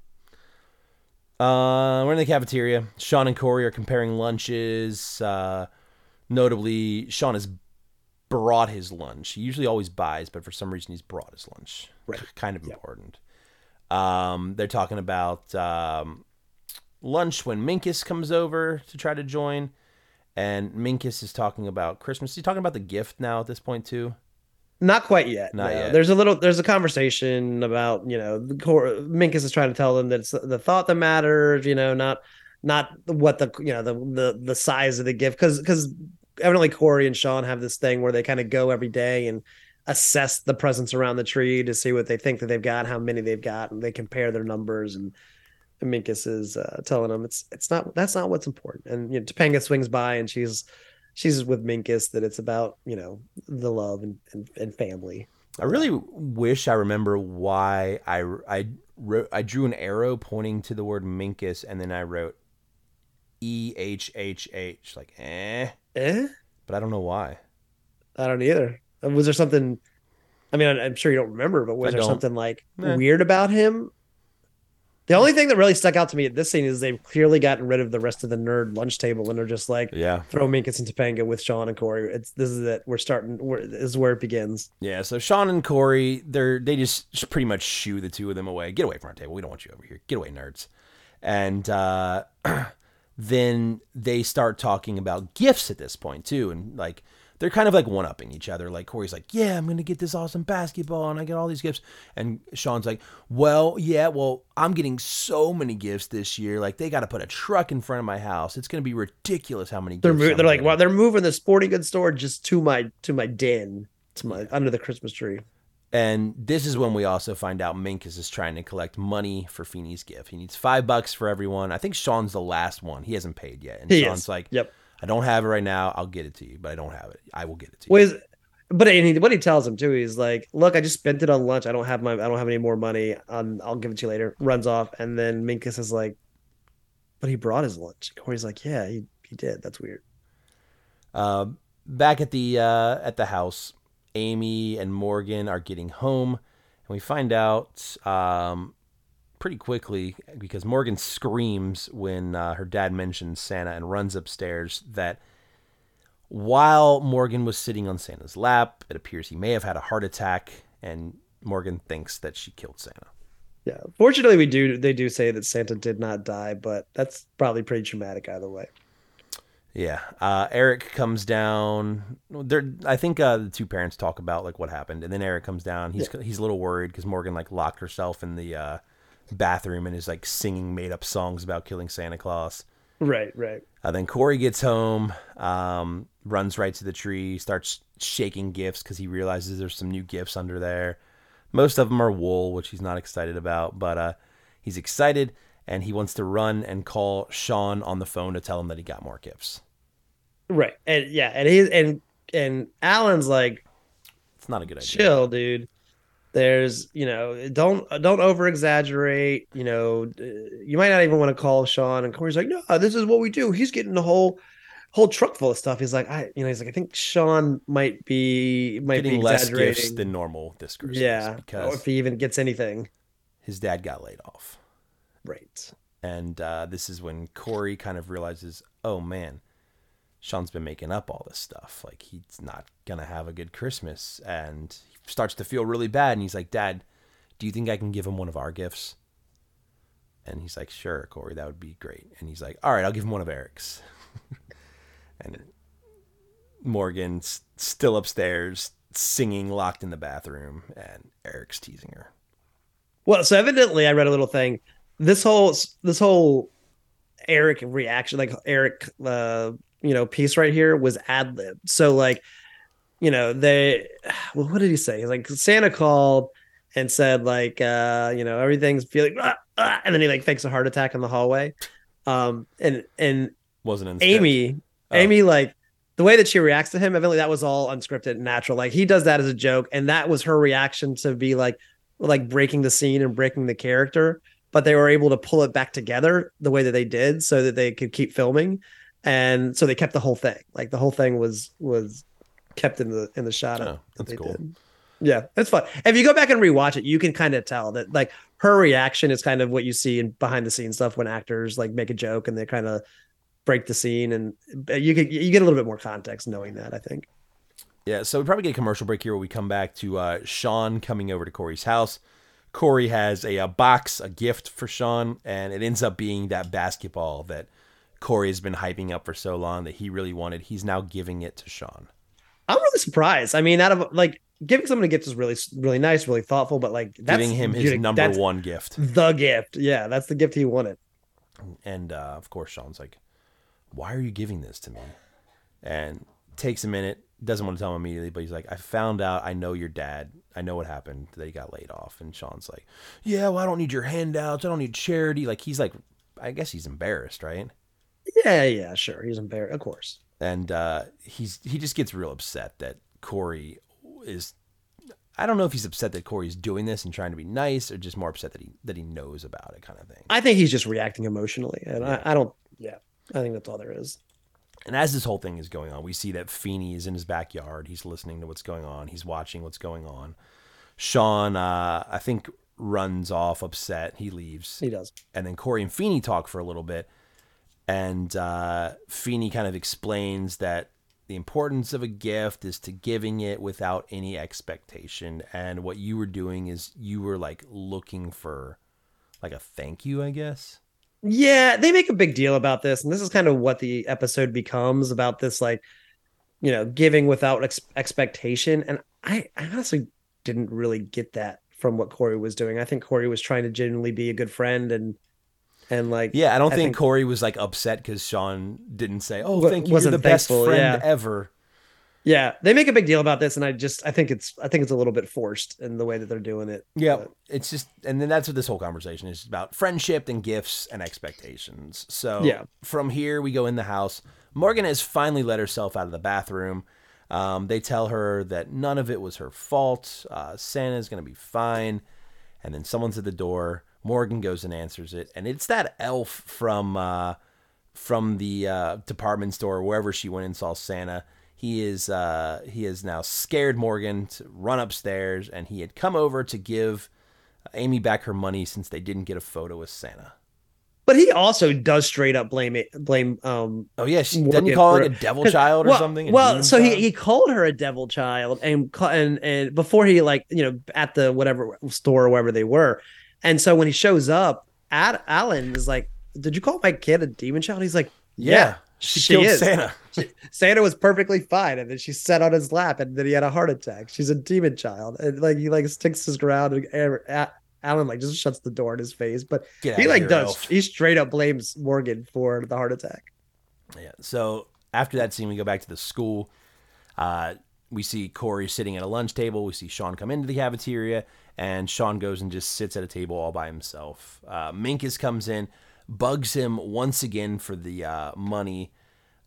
Uh, we're in the cafeteria. Sean and Corey are comparing lunches. Uh, notably, Sean has brought his lunch. He usually always buys, but for some reason he's brought his lunch. Right. Kind of important. Um, they're talking about um, lunch when Minkus comes over to try to join, and Minkus is talking about Christmas. He's talking about the gift now at this point too. Not quite yet. Not no. yet. There's a little. There's a conversation about you know the Cor- Minkus is trying to tell them that it's the thought that matters. You know, not not what the you know the the the size of the gift because because evidently Corey and Sean have this thing where they kind of go every day and assess the presents around the tree to see what they think that they've got, how many they've got, and they compare their numbers. And Minkus is uh, telling them it's it's not that's not what's important. And you know, Topanga swings by and she's she's with Minkus that it's about you know the love and and, and family. I really wish I remember why I I wrote I drew an arrow pointing to the word Minkus and then I wrote E H H H like eh, Eh, but I don't know why. I don't either. Was there something? I mean, I'm sure you don't remember, but was I there don't. something like Nah. weird about him The only thing that really stuck out to me at this scene is they've clearly gotten rid of the rest of the nerd lunch table and they're just like Yeah. throw Minkus and Topanga with Sean and Corey. It's this is it. We're starting. We're, this is where it begins. Yeah, so Sean and Corey, they're they just, just pretty much shoo the two of them away. Get away from our table. We don't want you over here. Get away, nerds. And uh, then they start talking about gifts at this point too, and like they're kind of like one upping each other. Like Corey's like, "Yeah, I'm gonna get this awesome basketball, and I get all these gifts," and Sean's like, "Well, yeah, well, I'm getting so many gifts this year. Like they got to put a truck in front of my house. It's gonna be ridiculous how many." They're gifts mo- they're like getting." well they're moving the sporting goods store just to my to my den to my under the Christmas tree. And this is when we also find out Minkus is trying to collect money for Feeney's gift. He needs five bucks for everyone. I think Sean's the last one. He hasn't paid yet. And He Sean's is. like, Yep. I don't have it right now. I'll get it to you, but I don't have it. I will get it to you. Well, but he, what he tells him too, he's like, "Look, I just spent it on lunch. I don't have my, I don't have any more money. Um, I'll give it to you later." Runs off, and then Minkus is like, "But he brought his lunch." Corey's like, "Yeah, he he did. That's weird." Uh, back at the uh, at the house, Amy and Morgan are getting home, and we find out um, pretty quickly because Morgan screams when uh, her dad mentions Santa and runs upstairs that while Morgan was sitting on Santa's lap, it appears he may have had a heart attack, and Morgan thinks that she killed Santa. Yeah. Fortunately, we do they do say that Santa did not die, but that's probably pretty traumatic either way. Yeah, uh, Eric comes down. There, I think uh, the two parents talk about like what happened, and then Eric comes down. He's he's a little worried because Morgan like locked herself in the uh, bathroom and is like singing made up songs about killing Santa Claus. Right, right. Uh, then Corey gets home, um, runs right to the tree, starts shaking gifts because he realizes there's some new gifts under there. Most of them are wool, which he's not excited about, but uh, he's excited and he wants to run and call Sean on the phone to tell him that he got more gifts. Right. And yeah, and he and and Alan's like, It's not a good idea. chill, dude. There's, you know, don't don't over exaggerate. You know, you might not even want to call Sean. And Corey's like, no, this is what we do. He's getting the whole whole truck full of stuff. He's like, I, you know, he's like, I think Sean might be might Getting be less gifts than normal this Christmas. yeah, because or if he even gets anything. his dad got laid off. Right. And uh, this is when Corey kind of realizes, oh man, Sean's been making up all this stuff. Like he's not gonna have a good Christmas, and starts to feel really bad. And he's like, Dad, do you think I can give him one of our gifts? And he's like, Sure, Corey, that would be great. And he's like, All right, I'll give him one of Eric's. and Morgan's still upstairs singing, locked in the bathroom, and Eric's teasing her. Well, so evidently, I read a little thing. This whole this whole Eric reaction, like Eric, uh, you know, piece right here was ad lib. So like, you know, they, well, what did he say? He's like Santa called and said like, uh, you know, everything's feeling, ah, ah, and then he like fakes a heart attack in the hallway. Um, and and Wasn't in. Amy, Oh. Amy, like the way that she reacts to him, evidently that was all unscripted and natural. Like he does that as a joke, and that was her reaction to be like, like breaking the scene and breaking the character. But they were able to pull it back together the way that they did, so that they could keep filming, and so they kept the whole thing. Like the whole thing was was kept in the in the shot. Oh, that that's they cool. did. Yeah, that's fun. If you go back and rewatch it, you can kind of tell that like her reaction is kind of what you see in behind the scenes stuff when actors like make a joke and they kind of break the scene, and uh, you could you get a little bit more context knowing that. I think. Yeah, so we probably get a commercial break here where we come back to uh, Sean coming over to Corey's house. Corey has a, a box, a gift for Sean, and it ends up being that basketball that Corey has been hyping up for so long that he really wanted. He's now giving it to Sean. I'm really surprised. I mean, out of like giving someone a gift is really really nice, really thoughtful, but like that's giving him his dude, number one gift. the gift. Yeah, that's the gift he wanted. And uh, of course, Sean's like, Why are you giving this to me? And takes a minute, doesn't want to tell him immediately, but he's like, I found out I know your dad. I know what happened, that he got laid off. And Sean's like, Yeah, well, I don't need your handouts. I don't need charity. Like, he's like, I guess he's embarrassed, right? Yeah, yeah, sure. He's embarrassed, of course. And uh, he's he just gets real upset that Corey is. I don't know if he's upset that Corey's doing this and trying to be nice, or just more upset that he that he knows about it, kind of thing. I think he's just reacting emotionally, and I, I don't. Yeah, I think that's all there is. And as this whole thing is going on, we see that Feeney is in his backyard. He's listening to what's going on. He's watching what's going on. Sean, uh, I think runs off upset. He leaves. He does. and then Corey and Feeney talk for a little bit, and uh, Feeney kind of explains that the importance of a gift is to giving it without any expectation, and what you were doing is you were like looking for like a thank you, I guess. Yeah, they make a big deal about this, and this is kind of what the episode becomes about this, like, you know, giving without ex- expectation. And I, I honestly didn't really get that from what Corey was doing. I think Corey was trying to genuinely be a good friend and and like Yeah, I don't I think, think- Corey was like upset because Sean didn't say, "Oh, thank you, you're wasn't the best thankful, friend yeah. ever." yeah, they make a big deal about this, and I just I think it's I think it's a little bit forced in the way that they're doing it. Yeah, But- it's just, and then that's what this whole conversation is about: friendship and gifts and expectations. So, Yeah. from here we go in the house. Morgan has finally let herself out of the bathroom. Um, they tell her that none of it was her fault. Uh, Santa's gonna be fine. And then someone's at the door. Morgan goes and answers it, and it's that elf from uh, from the uh, department store wherever she went and saw Santa. He is uh, he has now scared Morgan to run upstairs, and he had come over to give Amy back her money since they didn't get a photo with Santa. But he also does straight up blame it blame um Oh yeah, she, didn't call her for- a devil child or well, something? Well, so he, he called her a devil child and and and before he like you know at the whatever store or wherever they were, and so when he shows up, Ad, Alan is like, "Did you call my kid a demon child?" He's like, yeah, "Yeah, she, she killed is. Santa. Santa was perfectly fine, and then she sat on his lap, and then he had a heart attack. She's a demon child, and like he like sticks his ground, and A- Alan like just shuts the door in his face, but Get he like here, does elf. he straight up blames Morgan for the heart attack. Yeah. So after that scene, we go back to the school. Uh, we see Corey sitting at a lunch table. We see Sean come into the cafeteria, and Sean goes and just sits at a table all by himself. Uh, Minkus comes in, bugs him once again for the uh, money.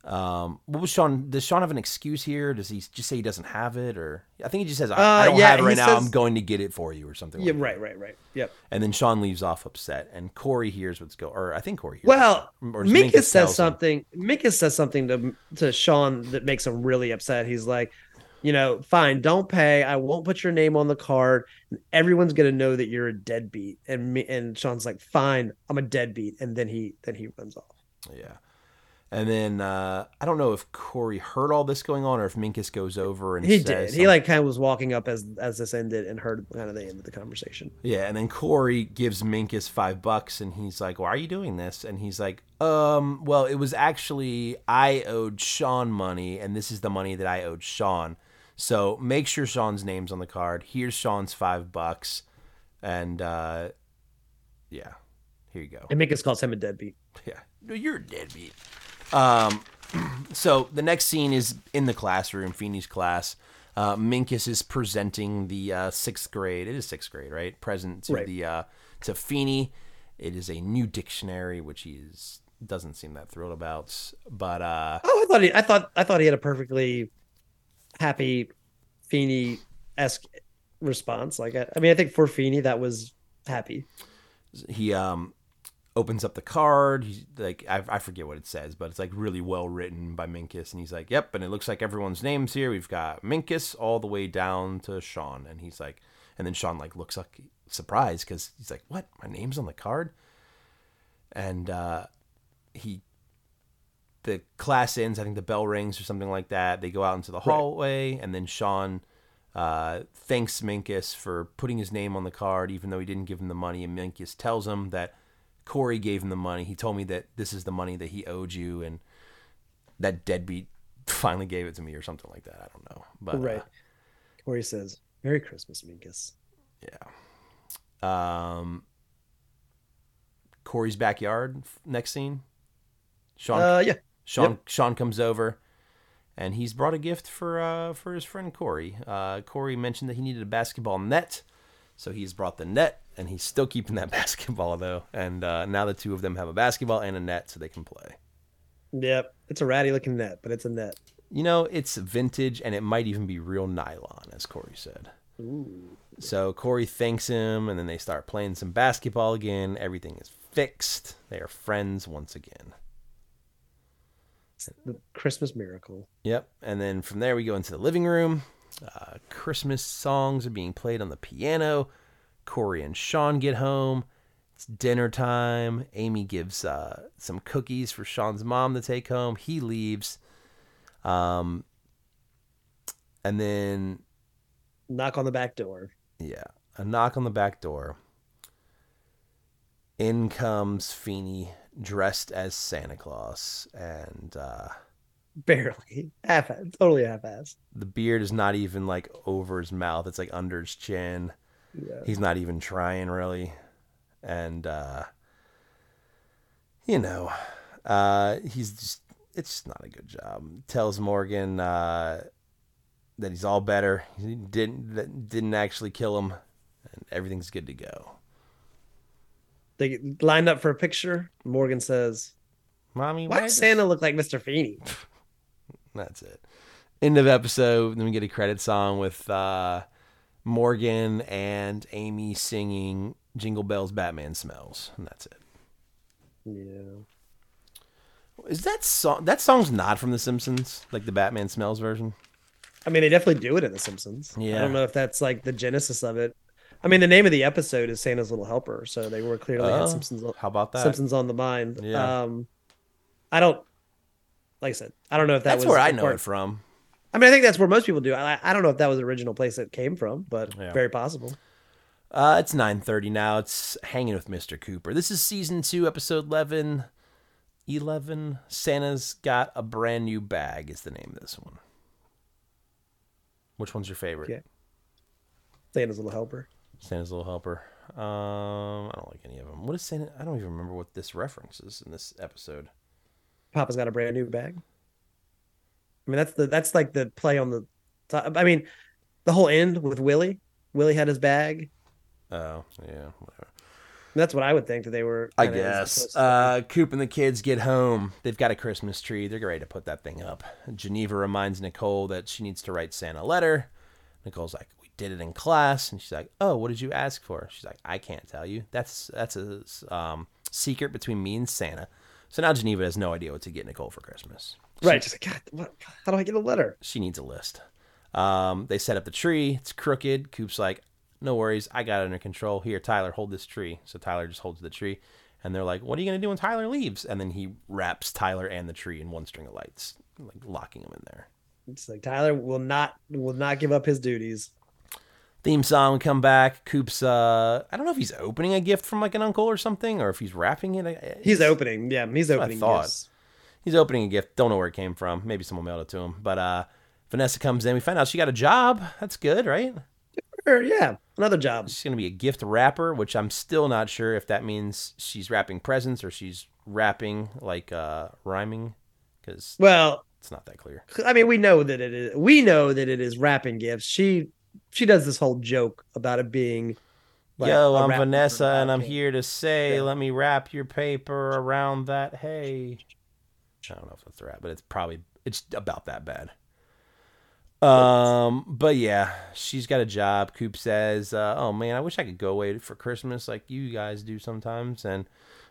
Um, what was Sean? Does Sean have an excuse here? Does he just say he doesn't have it, or I think he just says, "I, I Uh, don't yeah, have it right now. says- I'm going to get it for you," or something. Yeah, like that. right, right, right. Yep. And then Sean leaves off upset, and Corey hears what's going. Or I think Corey. Hears Well, Minkus says something. Minkus says something to to Sean that makes him really upset. He's like, you know, fine, don't pay. I won't put your name on the card. Everyone's gonna know that you're a deadbeat. And me and Sean's like, fine, I'm a deadbeat. And then he then he runs off. Yeah. And then uh, I don't know if Corey heard all this going on or if Minkus goes over and He did. He like kind of was walking up as as this ended and heard kind of the end of the conversation. yeah, and then Corey gives Minkus five bucks and he's like, "Why are you doing this?" And he's like, "Um, well, it was actually I owed Sean money, and this is the money that I owed Sean. So make sure Sean's name's on the card. Here's Sean's five bucks, and uh, yeah, here you go. And Minkus calls him a deadbeat. Yeah, no, you're a deadbeat. Um, so the next scene is in the classroom, Feeney's class. Uh, Minkus is presenting the uh, sixth grade. It is sixth grade, right? Present to Right. the uh, to Feeney. It is a new dictionary, which he is, doesn't seem that thrilled about. But uh, Oh, I thought he I thought I thought he had a perfectly happy Feeney esque response. Like I, I mean, I think for Feeney that was happy. he um opens up the card. He's like, I, I forget what it says, but it's like really well written by Minkus. And he's like, yep. And it looks like everyone's names here. We've got Minkus all the way down to Sean. And he's like, and then Sean like looks like surprised because he's like, what? My name's on the card? And uh, he, the class ends. I think the bell rings or something like that. They go out into the hallway, and then Sean uh, thanks Minkus for putting his name on the card, even though he didn't give him the money. And Minkus tells him that Corey gave him the money. He told me that this is the money that he owed you, and that deadbeat finally gave it to me, or something like that. I don't know, but uh, right. Corey says, "Merry Christmas, Minkus." Yeah. Um, Corey's backyard. Next scene, Sean. Uh, yeah. Sean Sean comes over, and he's brought a gift for uh, for his friend Corey. Uh, Corey mentioned that he needed a basketball net, so he's brought the net, and he's still keeping that basketball though. And uh, now the two of them have a basketball and a net, so they can play. Yep. It's a ratty looking net, but it's a net. You know, it's vintage, and it might even be real nylon, as Corey said. Ooh. So Corey thanks him, and then they start playing some basketball again. Everything is fixed. They are friends once again. The Christmas miracle. Yep. And then from there, we go into the living room. Uh, Christmas songs are being played on the piano. Corey and Sean get home. It's dinner time. Amy gives uh, some cookies for Sean's mom to take home. He leaves. Um, and then Knock on the back door. Yeah, a knock on the back door. In comes Feeney dressed as Santa Claus, and uh, Barely. Half totally half assed. the beard is not even like over his mouth; it's like under his chin. Yeah. He's not even trying really, and uh, you know, uh, he's just it's just not a good job. Tells Morgan uh, that he's all better. He didn't that didn't actually kill him, and everything's good to go. They lined up for a picture. Morgan says, Mommy, Why does Santa look like Mr. Feeney? That's it. End of episode. Then we get a credit song with uh, Morgan and Amy singing "Jingle Bells, Batman Smells," and that's it. Yeah. Is that song? That song's not from The Simpsons, like the Batman Smells version. I mean, they definitely do it in The Simpsons. Yeah. I don't know if that's like the genesis of it. I mean, the name of the episode is Santa's Little Helper, so they were clearly Oh, had Simpsons. how about that? Simpsons on the mind. Yeah. Um, I don't. Like I said, I don't know if that That's was where I know part- it from. I mean, I think that's where most people do. I, I don't know if that was the original place it came from, but Yeah. very possible. Uh, it's nine thirty now. It's hanging with Mr. Cooper. This is season two, episode 11. 11. Santa's got a brand new bag. Is the name of this one. Which one's your favorite? Okay. Santa's Little Helper. Santa's Little Helper. Um, I don't like any of them. What is Santa? I don't even remember what this references in this episode. Papa's got a brand new bag. I mean, that's the that's like the play on the top. I mean, the whole end with Willie. Willie had his bag. Oh, yeah, whatever. That's what I would think that they were. I guess. Uh, Coop and the kids get home. They've got a Christmas tree. They're ready to put that thing up. Geneva reminds Nicole that she needs to write Santa a letter. Nicole's like, "We did it in class," and she's like, "Oh, what did you ask for?" She's like, "I can't tell you. That's that's a um, secret between me and Santa." So now Geneva has no idea what to get Nicole for Christmas. right. She's like, God, what, how do I get a letter? She needs a list. Um, they set up the tree. It's crooked. Coop's like, no worries. I got it under control. Here, Tyler, hold this tree. So Tyler just holds the tree. And they're like, what are you going to do when Tyler leaves? And then he wraps Tyler and the tree in one string of lights, like locking him in there. It's like Tyler will not will not give up his duties. Theme song come back. Coop's, uh, I don't know if he's opening a gift from like an uncle or something or if he's wrapping it. I- He's opening. Yeah, he's what I opening. thought. gifts. He's opening a gift. Don't know where it came from. Maybe someone mailed it to him. But uh, Vanessa comes in. We find out she got a job. That's good, right? Sure, yeah, another job. She's going to be a gift wrapper, which I'm still not sure if that means she's wrapping presents or she's wrapping like uh, rhyming because Well, it's not that clear. I mean, we know that it is. We know that it is wrapping gifts. She she does this whole joke about it being. like, Yo, I'm Vanessa, and I'm here to say, Yeah. let me wrap your paper around that hay. I don't know if that's the rap, but it's probably it's about that bad. Um, but yeah, she's got a job. Coop says, uh, "Oh man, I wish I could go away for Christmas like you guys do sometimes." And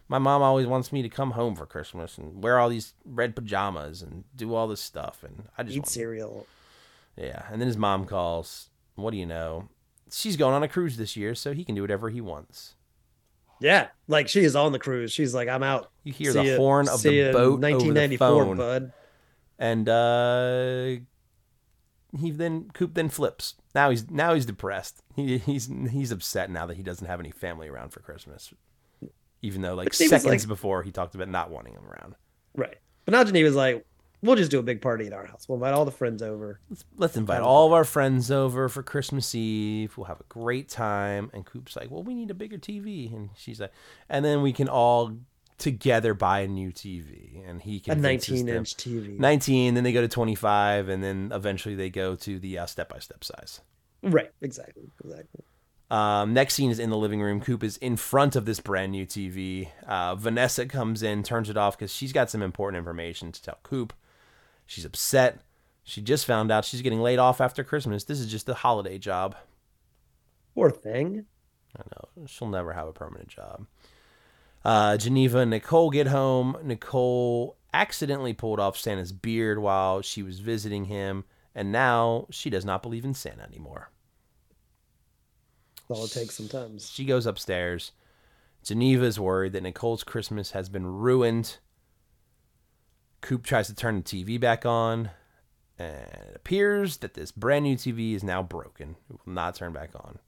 my mom always wants me to come home for Christmas and wear all these red pajamas and do all this stuff. And I just Eat want- cereal. yeah. And then his mom calls. What do you know? She's going on a cruise this year, so he can do whatever he wants. Yeah, like she is on the cruise. She's like, I'm out. You hear See the ya- horn of the ya boat over the phone, bud. and uh, he then Coop then flips. Now he's now he's depressed. He, he's he's upset now that he doesn't have any family around for Christmas, even though like But he was seconds like- before he talked about not wanting him around. Right. But now Geneva's like, we'll just do a big party at our house. We'll invite all the friends over. Let's, let's invite all of our friends over for Christmas Eve. We'll have a great time. And Coop's like, well, we need a bigger TV. And she's like, and then we can all together buy a new TV. And he can A 19 them- inch TV. 19, then they go to 25, and then eventually they go to the uh, step-by-step size. Right. Exactly. Exactly. Um, next scene is in the living room. Coop is in front of this brand new TV. Uh, Vanessa comes in, turns it off because she's got some important information to tell Coop. She's upset. She just found out she's getting laid off after Christmas. This is just a holiday job. Poor thing. I know. She'll never have a permanent job. Uh, Geneva and Nicole get home. Nicole accidentally pulled off Santa's beard while she was visiting him, and now she does not believe in Santa anymore. all it takes sometimes. She goes upstairs. Geneva is worried that Nicole's Christmas has been ruined. Coop tries to turn the TV back on, and it appears that this brand new TV is now broken. It will not turn back on.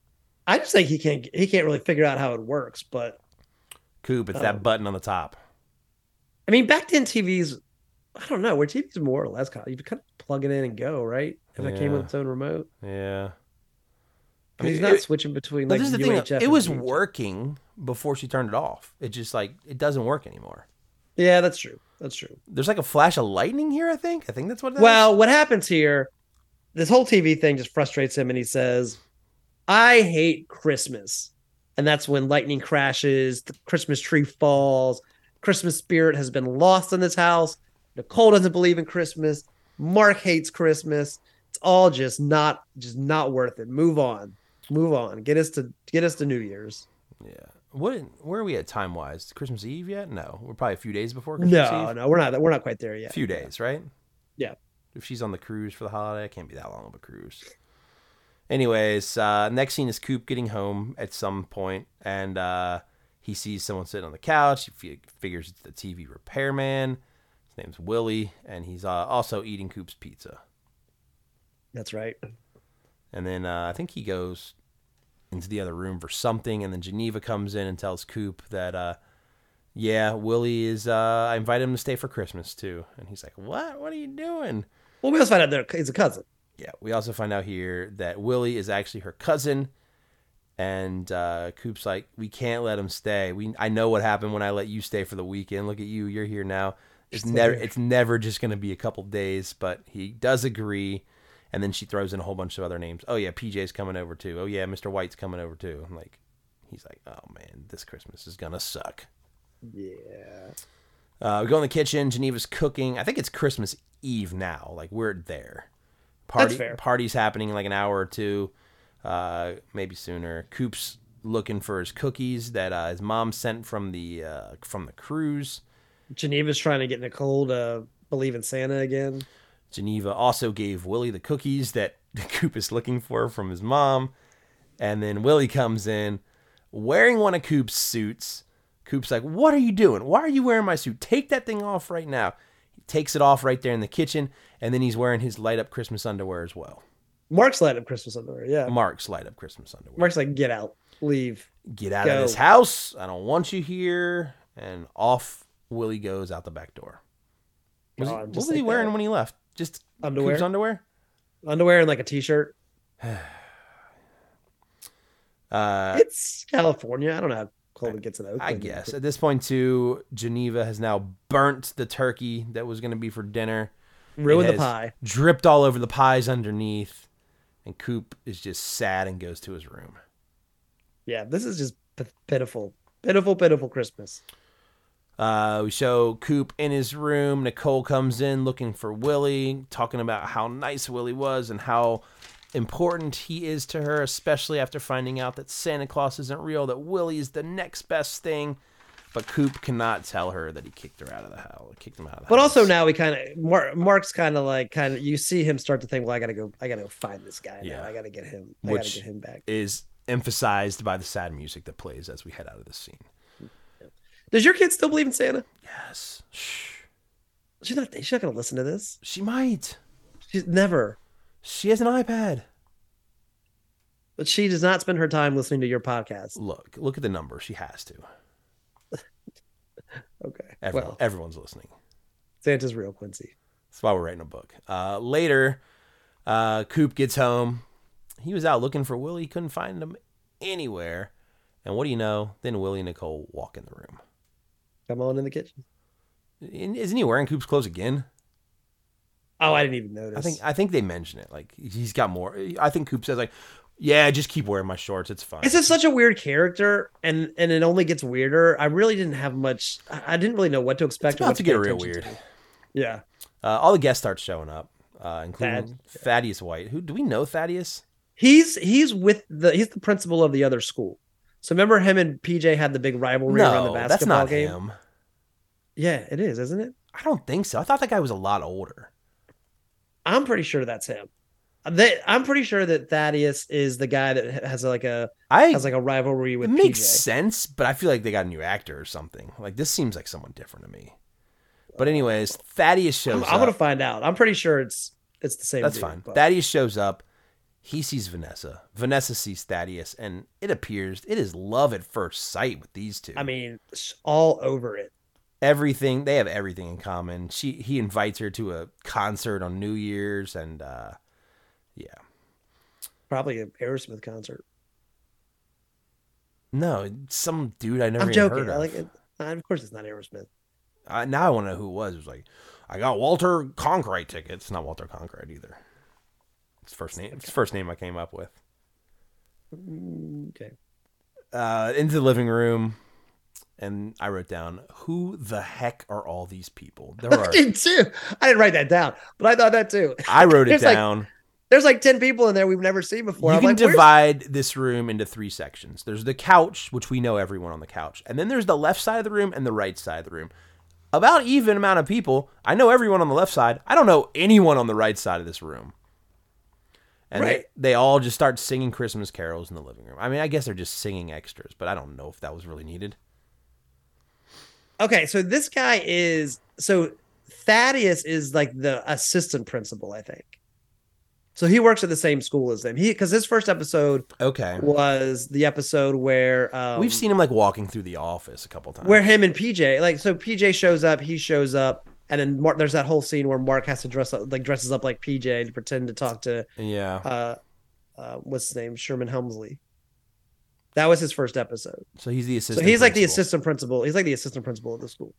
I just think he can't he can't really figure out how it works. But Coop, it's Oh. that um, button on the top. I mean, back then TVs, I don't know, where TVs more or less kind of, you kind of plug it in and go, right? If it came with its own remote. Yeah. I mean, he's not it- switching between like this is the thing. It was VHF. working before she turned it off. It just like it doesn't work anymore. Yeah, that's true. That's true. There's like a flash of lightning here. I think. I think that's what. It is. Well, what happens here? This whole TV thing just frustrates him, and he says, "I hate Christmas," and that's when lightning crashes, the Christmas tree falls, Christmas spirit has been lost in this house. Nicole doesn't believe in Christmas. Mark hates Christmas. It's all just not, just not worth it. Move on, move on. Get us to get us to New Year's. yeah. What? Where are we at time wise? Christmas Eve yet? No, we're probably a few days before Christmas No, Eve. no, we're not. We're not quite there yet. A few days, right? Yeah. If she's on the cruise for the holiday, it can't be that long of a cruise. Anyways, uh, next scene is Coop getting home at some point, and uh, he sees someone sitting on the couch. He fi- figures it's the TV repairman. His name's Willie, and he's uh, also eating Coop's pizza. That's right. And then uh, I think he goes into the other room for something, and then Geneva comes in and tells Coop that, uh, yeah, Willie is. Uh, I invited him to stay for Christmas too, and he's like, "What? What are you doing?" Well, we also find out that he's a cousin. Yeah, we also find out here that Willie is actually her cousin, and uh, Coop's like, "We can't let him stay. We I know what happened when I let you stay for the weekend. Look at you, you're here now. It's never it's never just gonna be a couple days." But he does agree, and then she throws in a whole bunch of other names. Oh yeah, PJ's coming over too. Oh yeah, Mr. White's coming over too. I'm like, he's like, "Oh man, this Christmas is gonna suck." Yeah. Uh, we go in the kitchen. Geneva's cooking. I think it's Christmas Eve now. Like we're there. Party fair. party's happening in like an hour or two, uh, maybe sooner. Coop's looking for his cookies that uh, his mom sent from the uh, from the cruise. Geneva's trying to get Nicole to believe in Santa again. Geneva also gave Willie the cookies that Coop is looking for from his mom. And then Willie comes in wearing one of Coop's suits. Coop's like, What are you doing? Why are you wearing my suit? Take that thing off right now. He takes it off right there in the kitchen. And then he's wearing his light up Christmas underwear as well. Mark's light up Christmas underwear. Yeah. Mark's light up Christmas underwear. Mark's like, get out, leave. Get out Go. of this house. I don't want you here. And off Willie goes out the back door. Was he- what was he wearing that. when he left? Just Underwear? Coop's underwear? Underwear and like a t-shirt. Uh, It's California. I don't know how cold it gets in Oakland. I guess at this point too, Geneva has now burnt the turkey that was going to be for dinner. Ruin It the pie. Dripped all over the pies underneath, and Coop is just sad and goes to his room. Yeah, this is just p- pitiful, pitiful, pitiful Christmas. Uh, we show Coop in his room. Nicole comes in looking for Willie, talking about how nice Willie was and how important he is to her, especially after finding out that Santa Claus isn't real, that Willie is the next best thing. But Coop cannot tell her that he kicked her out of the house. Kicked him out of the But house. also now we kind of Mark, Mark's kind of like kind of you see him start to think, well, I gotta go, I gotta go find this guy. Yeah. now. I gotta get him. I Which- gotta get him back. is emphasized by the sad music that plays as we head out of the scene. Does your kid still believe in Santa? Yes. Shh. She's not. She's not gonna listen to this. She might. She's never. She has an iPad. But she does not spend her time listening to your podcast. Look, look at the number. She has to. Okay. Everyone, Well, everyone's listening. Santa's real, Quincy. That's why we're writing a book. Uh, later, uh, Coop gets home. He was out looking for Willie. Couldn't find him anywhere. And what do you know? Then Willie and Nicole walk in the room. Come on in the kitchen. Isn't he wearing Coop's clothes again? Oh, I didn't even notice. I think I think they mention it. Like he's got more. I think Coop says like, "Yeah, just keep wearing my shorts. It's fine." This is such a weird character, and and it only gets weirder. I really didn't have much. I didn't really know what to expect. It's about to get real weird. to. Yeah, Uh, all the guests start showing up, uh, including Thad. Thaddeus White. Who do we know? Thaddeus? he's he's with the he's the principal of the other school. So remember him and PJ had the big rivalry around the No, basketball that's not game. him. Yeah, it is, isn't it? I don't think so. I thought that guy was a lot older. I'm pretty sure that's him. They, I'm pretty sure that Thaddeus is the guy that has like a I has like a rivalry with. it makes PJ. sense, but I feel like they got a new actor or something. Like this seems like someone different to me. But anyways, Thaddeus shows I'm, I'm gonna find out. I'm pretty sure it's it's the same. That's dude, fine. but- Thaddeus shows up. He sees Vanessa. Vanessa sees Thaddeus, and it appears it is love at first sight with these two. I mean, all over it. everything they have everything in common. She he invites her to a concert on New Year's, and uh, yeah, Probably an Aerosmith concert. no, some dude I never I'm even joking. heard I of. like it. Uh, Of course, it's not Aerosmith. I, now I want to know who it was. It was like, I got Walter Conkright tickets. Not Walter Conkright either. It's first name. It's first name I came up with. Okay. Uh, into the living room, and I wrote down, "Who the heck are all these people?" There are. Me too. I didn't write that down, but I thought that too. I wrote it There's like- down. There's like ten people in there we've never seen before. you I'm can like, where's- divide this room into three sections. There's the couch, which we know everyone on the couch, and then there's the left side of the room and the right side of the room. About even amount of people. I know everyone on the left side. I don't know anyone on the right side of this room. And Right. they, they all just start singing Christmas carols in the living room. I mean, I guess they're just singing extras, but I don't know if that was really needed. Okay, so this guy is so Thaddeus is like the assistant principal, I think. So he works at the same school as them. He because his first episode Okay. was the episode where um, We've seen him like walking through the office a couple times. where him and PJ like so PJ shows up, he shows up, and then Mark, there's that whole scene where Mark has to dress up like dresses up like PJ to pretend to talk to yeah. uh, uh what's his name Sherman Hemsley. That was his first episode. So he's the So assistant. he's like the assistant principal. He's like the assistant principal of the school.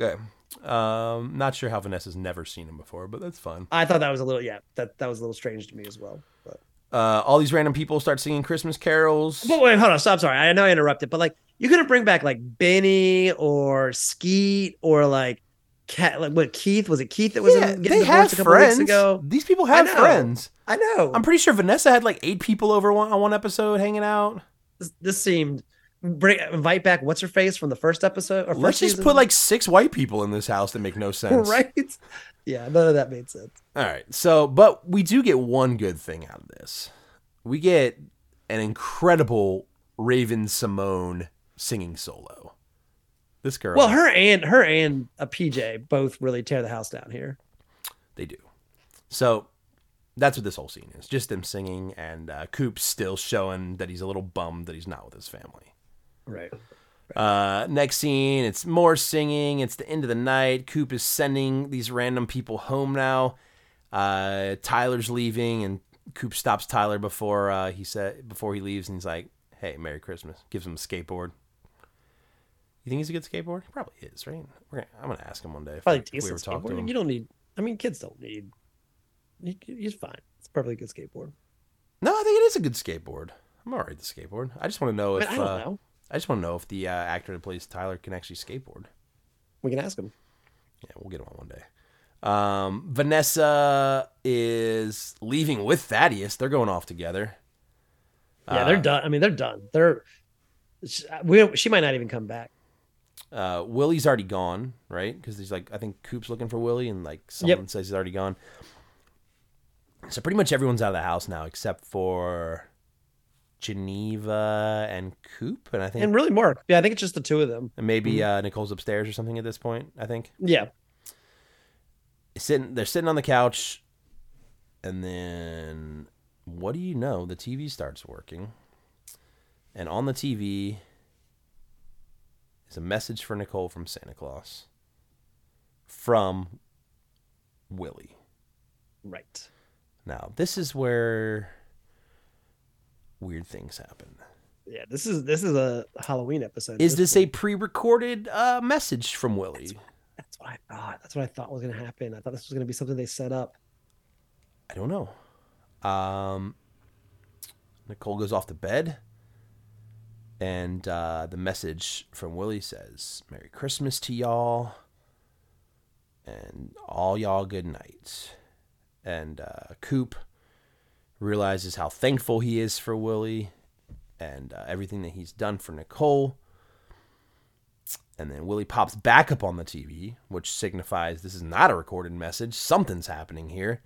Okay. Um, not sure how Vanessa's never seen him before, but that's fun. I thought that was a little yeah that that was a little strange to me as well. But Uh, all these random people start singing Christmas carols. But wait, hold on. Stop. Sorry. I know I interrupted, but like you couldn't bring back like Benny or Skeet or like Cat. Like what Keith was it? Keith that was yeah, in they getting have divorced a couple friends. weeks ago. These people have know. friends. I know. I'm pretty sure Vanessa had like eight people over one, on one episode hanging out. this, this seemed bring invite back what's her face from the first episode or first Let's just season? put like six white people in this house that make no sense. right. Yeah, none of that made sense. All right. So, but we do get one good thing out of this. We get an incredible Raven-Symoné singing solo. This girl. Well, her and her and a PJ both really tear the house down here. They do. So that's what this whole scene is. Just them singing and uh, Coop's still showing that he's a little bummed that he's not with his family. Right. Uh, next scene, it's more singing. It's the end of the night. Coop is sending these random people home now. Uh, Tyler's leaving, and Coop stops Tyler before uh, he said before he leaves, and he's like, "Hey, Merry Christmas." Gives him a skateboard. You think he's a good skateboarder? He probably is, right? We're gonna, I'm gonna ask him one day if, Probably if we decent ever talk to him. You don't need. I mean, kids don't need. he- He's fine. It's probably a good skateboard. No, I think it is a good skateboard. I'm alright with the skateboard. I just want to know I, if mean, I don't uh, know. I just want to know if the uh, actor that plays Tyler can actually skateboard. We can ask him. Yeah, we'll get him on one day. Um, Vanessa is leaving with Thaddeus. They're going off together. Yeah, Uh, they're done. I mean, they're done. They're. She, we, she might not even come back. Uh, Willie's already gone, right? Because he's like, I think Coop's looking for Willie, and like someone says he's already gone. So pretty much everyone's out of the house now except for Geneva and Coop, and I think And really, Mark. Yeah, I think it's just the two of them. and maybe uh, Nicole's upstairs or something at this point. I think. Yeah. sitting they're sitting on the couch and then what do you know the tv starts working and on the tv is a message for nicole from santa claus from willie Right. now this is where weird things happen Yeah. This is this is a Halloween episode. is this a pre-recorded uh, message from willie That's what I thought. That's what I thought was going to happen. I thought this was going to be something they set up. I don't know. Um, Nicole goes off to bed, and uh, the message from Willie says, "Merry Christmas to y'all, and all y'all good night." And uh, Coop realizes how thankful he is for Willie and uh, everything that he's done for Nicole. And then Willie pops back up on the TV, which signifies this is not a recorded message. Something's happening here.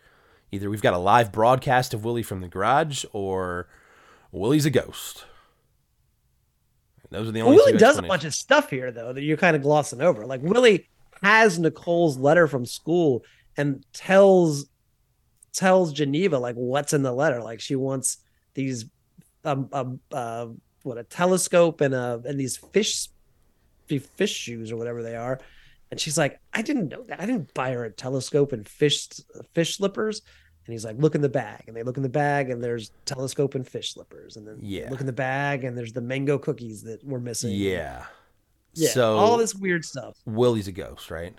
Either we've got a live broadcast of Willie from the garage, or Willie's a ghost. Those are the only. Willie does a bunch of stuff here though that you're kind of glossing over. Like Willie has Nicole's letter from school and tells tells Geneva like what's in the letter. Like she wants these um um uh what a telescope and a and these fish fish shoes or whatever they are. And she's like, I didn't know that. I didn't buy her a telescope and fish fish slippers. And he's like, look in the bag. And they look in the bag and there's telescope and fish slippers. And then Yeah. look in the bag and there's the mango cookies that were missing. Yeah. Yeah, So all this weird stuff. Willie's a ghost, right?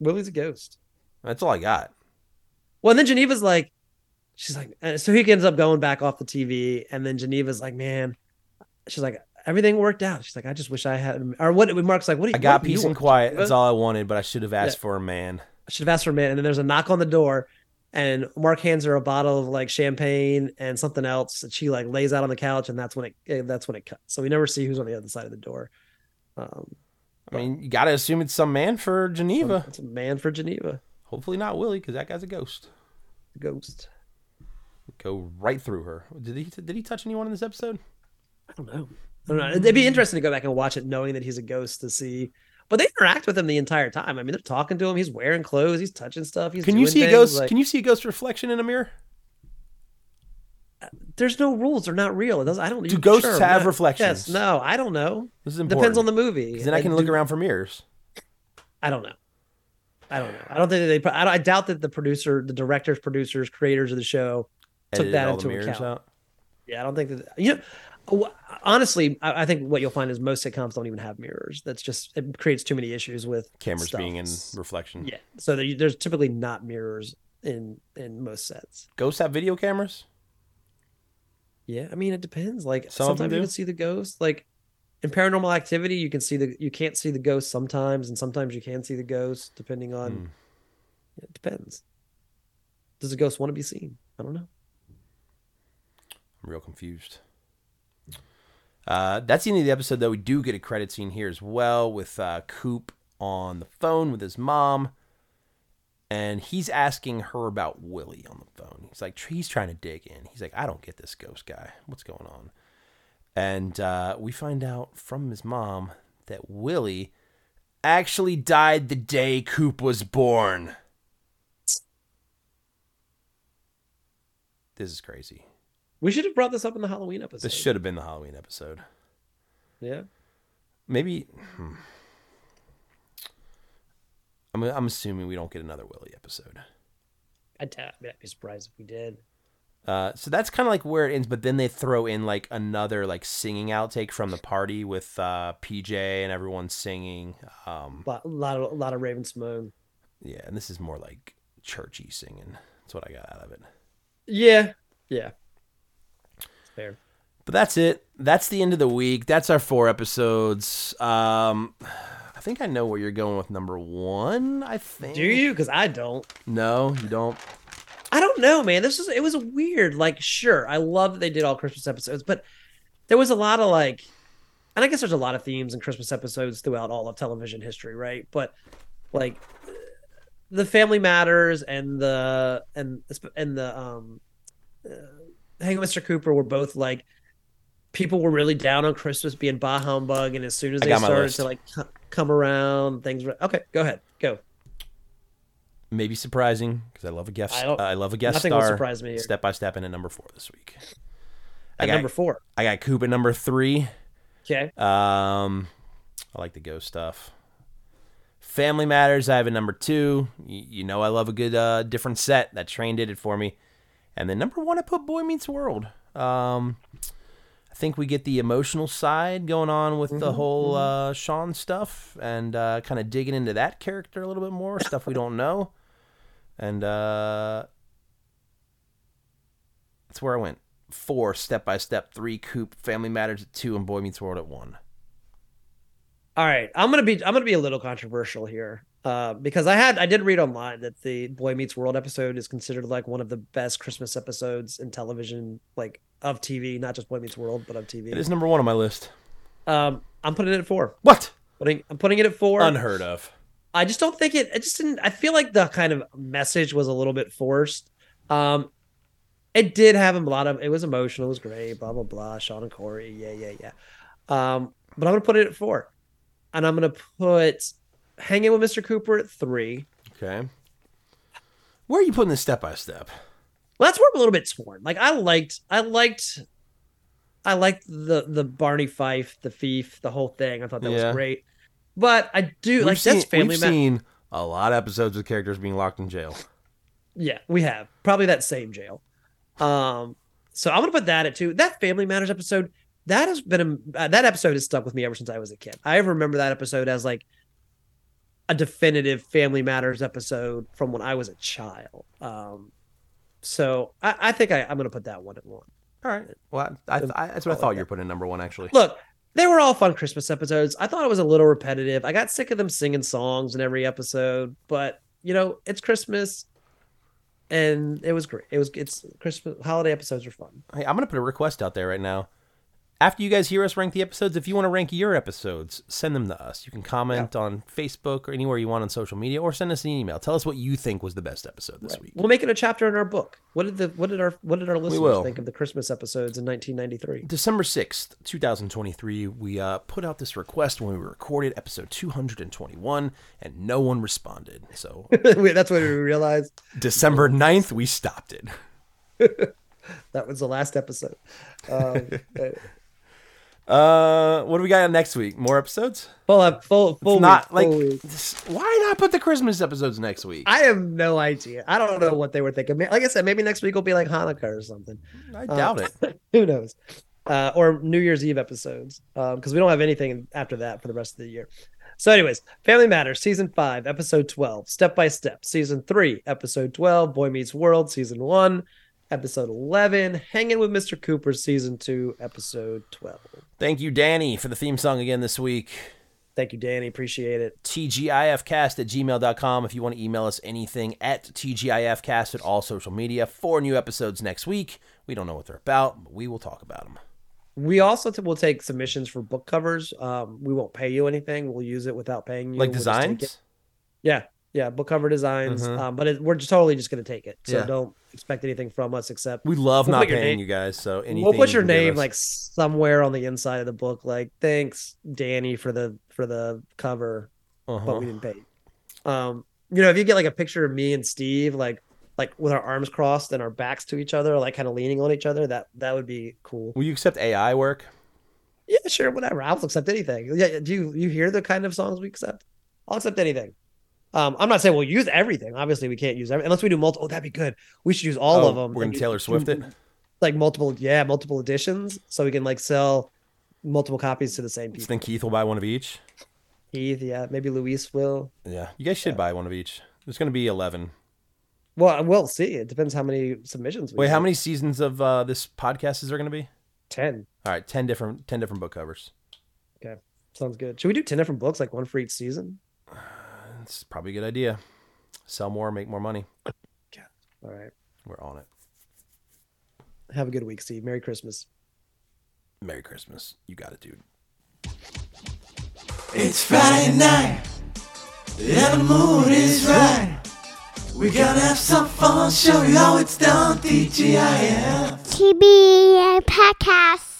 Willie's a ghost. That's all I got. Well, and then Geneva's like, she's like, uh, so he ends up going back off the TV, and then Geneva's like, man, she's like, everything worked out. She's like, I just wish I had, or what? Mark's like, what? Do you, I got peace and quiet. That's all I wanted, but I should have asked Yeah. for a man. I should have asked for a man. And then there's a knock on the door, and Mark hands her a bottle of like champagne and something else, that she like lays out on the couch, and that's when it eh, that's when it cuts. So we never see who's on the other side of the door. Um, I mean, you got to assume it's some man for Geneva. it's a man for Geneva, Hopefully not Willie, because that guy's a ghost. the ghost. Go right through her. Did he? Did he touch anyone in this episode? I don't know. I don't know. It'd be interesting to go back and watch it, knowing that he's a ghost to see. But they interact with him the entire time. I mean, they're talking to him. He's wearing clothes. He's touching stuff. He's Can you see a ghost? like- Can you see a ghost reflection in a mirror? There's no rules. They're not real. It doesn't. I don't. Do ghosts sure, have no. reflections? Yes. No. I don't know. This is important. Depends on the movie. then I can look do- around for mirrors. I don't know. I don't know. I don't think that they. I, don't- I doubt that the producer, the directors, producers, creators of the show took that into account. out. Yeah, I don't think that. You know, honestly, I, I think what you'll find is most sitcoms don't even have mirrors. That's just it creates too many issues with Cameras stuff. being in reflection. Yeah, so there, there's typically not mirrors in in most sets. Ghosts have video cameras. Yeah, I mean it depends. Like Some sometimes you can see the ghost. Like in Paranormal Activity, you can see the you can't see the ghost sometimes, and sometimes you can see the ghost depending on. Hmm. It depends. Does the ghost want to be seen? I don't know. I'm real confused. Uh, that's the end of the episode, though. We do get a credit scene here as well with uh, Coop on the phone with his mom, and he's asking her about Willie on the phone. He's like, he's trying to dig in. He's like, I don't get this ghost guy. What's going on? And uh, we find out from his mom that Willie actually died the day Coop was born. This is crazy. We should have brought this up in the Halloween episode. This should have been the Halloween episode. Yeah. Maybe. hmm. I'm I'm assuming we don't get another Willie episode. I'd, be surprised if we did. Uh, so that's kind of like where it ends. But then they throw in like another like singing outtake from the party with uh, PJ and everyone singing. Um, A lot, a lot of a lot of Raven-Symoné. yeah, and this is more like churchy singing. That's what I got out of it. Yeah. Yeah. But that's it. That's the end of the week. That's our four episodes. Um, I think I know where you're going with number one. I think. Do you? Because I don't. No, you don't. I don't know, man. This was it was weird. Like, sure, I love that they did all Christmas episodes, but there was a lot of like, and I guess there's a lot of themes in Christmas episodes throughout all of television history, right? But like, the Family Matters and the and and the um, uh, Hang with Mr. Cooper were both like people were really down on Christmas being bah humbug, and as soon as they started to like come around, things were okay. Go ahead, go. maybe surprising because I love a guest. I don't- I love a guest nothing will star. surprise me here. Step by step in at number four this week. I At got, number four, I got Coop at number three. okay. Um, I like the ghost stuff. Family Matters, I have a number two. You, you know, I love a good uh, different set. That train did it for me. And then number one, I put Boy Meets World. Um, I think we get the emotional side going on with the whole uh, Shawn stuff and uh, kind of digging into that character a little bit more, stuff we don't know. And uh, that's where I went. Four, Step by Step. Three, Coop. Family Matters at two, and Boy Meets World at one. All right, I'm gonna be I'm gonna be a little controversial here, uh, because I had I did read online that the Boy Meets World episode is considered like one of the best Christmas episodes in television, like of TV, not just Boy Meets World, but of TV. It is number one on my list. Um, I'm putting it at four. What? Putting I'm putting it at four. Unheard of. I just don't think it. I just didn't. I feel like the kind of message was a little bit forced. Um, it did have a lot of. It was emotional. It was great. Blah blah blah. Shawn and Cory. Yeah yeah yeah. Um, but I'm gonna put it at four, and I'm gonna put Hanging with Mr. Cooper at three. Okay. Where are you putting this step by step? Well, that's where I'm a little bit torn. Like I liked, I liked, I liked the the Barney Fife, the thief, the whole thing. I thought that Yeah. was great. But I do like seen, that's family. we've Ma- seen a lot of episodes of characters being locked in jail. yeah, we have probably that same jail. Um, so I'm gonna put that at two. That Family Matters episode that has been a, uh, that episode has stuck with me ever since I was a kid. I remember that episode as like a definitive Family Matters episode from when I was a child. Um, so I, I think I, I'm gonna put that one at one. All right. Well, I, I, that's what I thought you were putting number one, actually. Look, they were all fun Christmas episodes. I thought it was a little repetitive. I got sick of them singing songs in every episode, but you know, it's Christmas and it was great. It was it's Christmas holiday episodes are fun. Hey, I'm going to put a request out there right now. After you guys hear us rank the episodes, if you want to rank your episodes, send them to us. You can comment on Facebook or anywhere you want on social media, or send us an email. Tell us what you think was the best episode this week. We'll make it a chapter in our book. What did the what did our what did our listeners think of the Christmas episodes in 1993? December 6th, 2023, we uh, put out this request when we recorded episode 221, and no one responded. So That's when we realized December 9th, we stopped it. that was the last episode. Um, Uh, what do we got next week? More episodes? full up, full full It's not week, like full week. this- why not put the Christmas episodes next week? I have no idea. I don't know what they were thinking. Like I said, maybe next week will be like Hanukkah or something. I doubt it. Who knows? Uh, or New Year's Eve episodes, Um, because we don't have anything after that for the rest of the year. So, anyways, Family Matters, season five, episode 12, Step by Step, season three, episode 12, Boy Meets World, season one, episode 11, Hanging with Mr. Cooper, season two, episode 12. Thank you, Danny, for the theme song again this week. Thank you, Danny. Appreciate it. TGIFcast at gmail.com if you want to email us anything at TGIFcast at all social media. Four new episodes next week. We don't know what they're about, but we will talk about them. We also t- will take submissions for book covers. Um, we won't pay you anything. We'll use it without paying you. Like We'll just take it. designs? Yeah, yeah, book cover designs. Mhm. Um, but it, we're just totally just going to take it. So Yeah. don't expect anything from us except We love We'll not paying you guys, so anything. we'll put your give name like somewhere on the inside of the book. Like thanks, Danny, for the for the cover, Uh-huh. but we didn't pay. Um, you know, if you get like a picture of me and Steve, like like with our arms crossed and our backs to each other, like kind of leaning on each other, that that would be cool. Will you accept AI work? Yeah, sure, whatever. I'll accept anything. Yeah, do you you hear the kind of songs we accept? I'll accept anything. Um, I'm not saying we'll use everything. Obviously, we can't use everything unless we do multiple. Oh, that'd be good. We should use all Oh, of them. We're gonna Taylor Swift it. like multiple, yeah, multiple editions, so we can like sell multiple copies to the same So people. then Keith will buy one of each. Keith, yeah, maybe Luis will. Yeah, you guys should buy one of each. There's gonna be eleven. Well, we'll see. It depends how many submissions. We Wait, how many seasons of uh, this podcast is there gonna be? Ten. All right, ten different ten different book covers. Okay, sounds good. Should we do ten different books, like one for each season? It's probably a good idea. Sell more, make more money. Yeah. All right. We're on it. Have a good week, Steve. Merry Christmas. Merry Christmas. You got it, dude. It's Friday night, and the mood is right. We gonna have some fun, show you how it's done, TGIF. TBA podcast.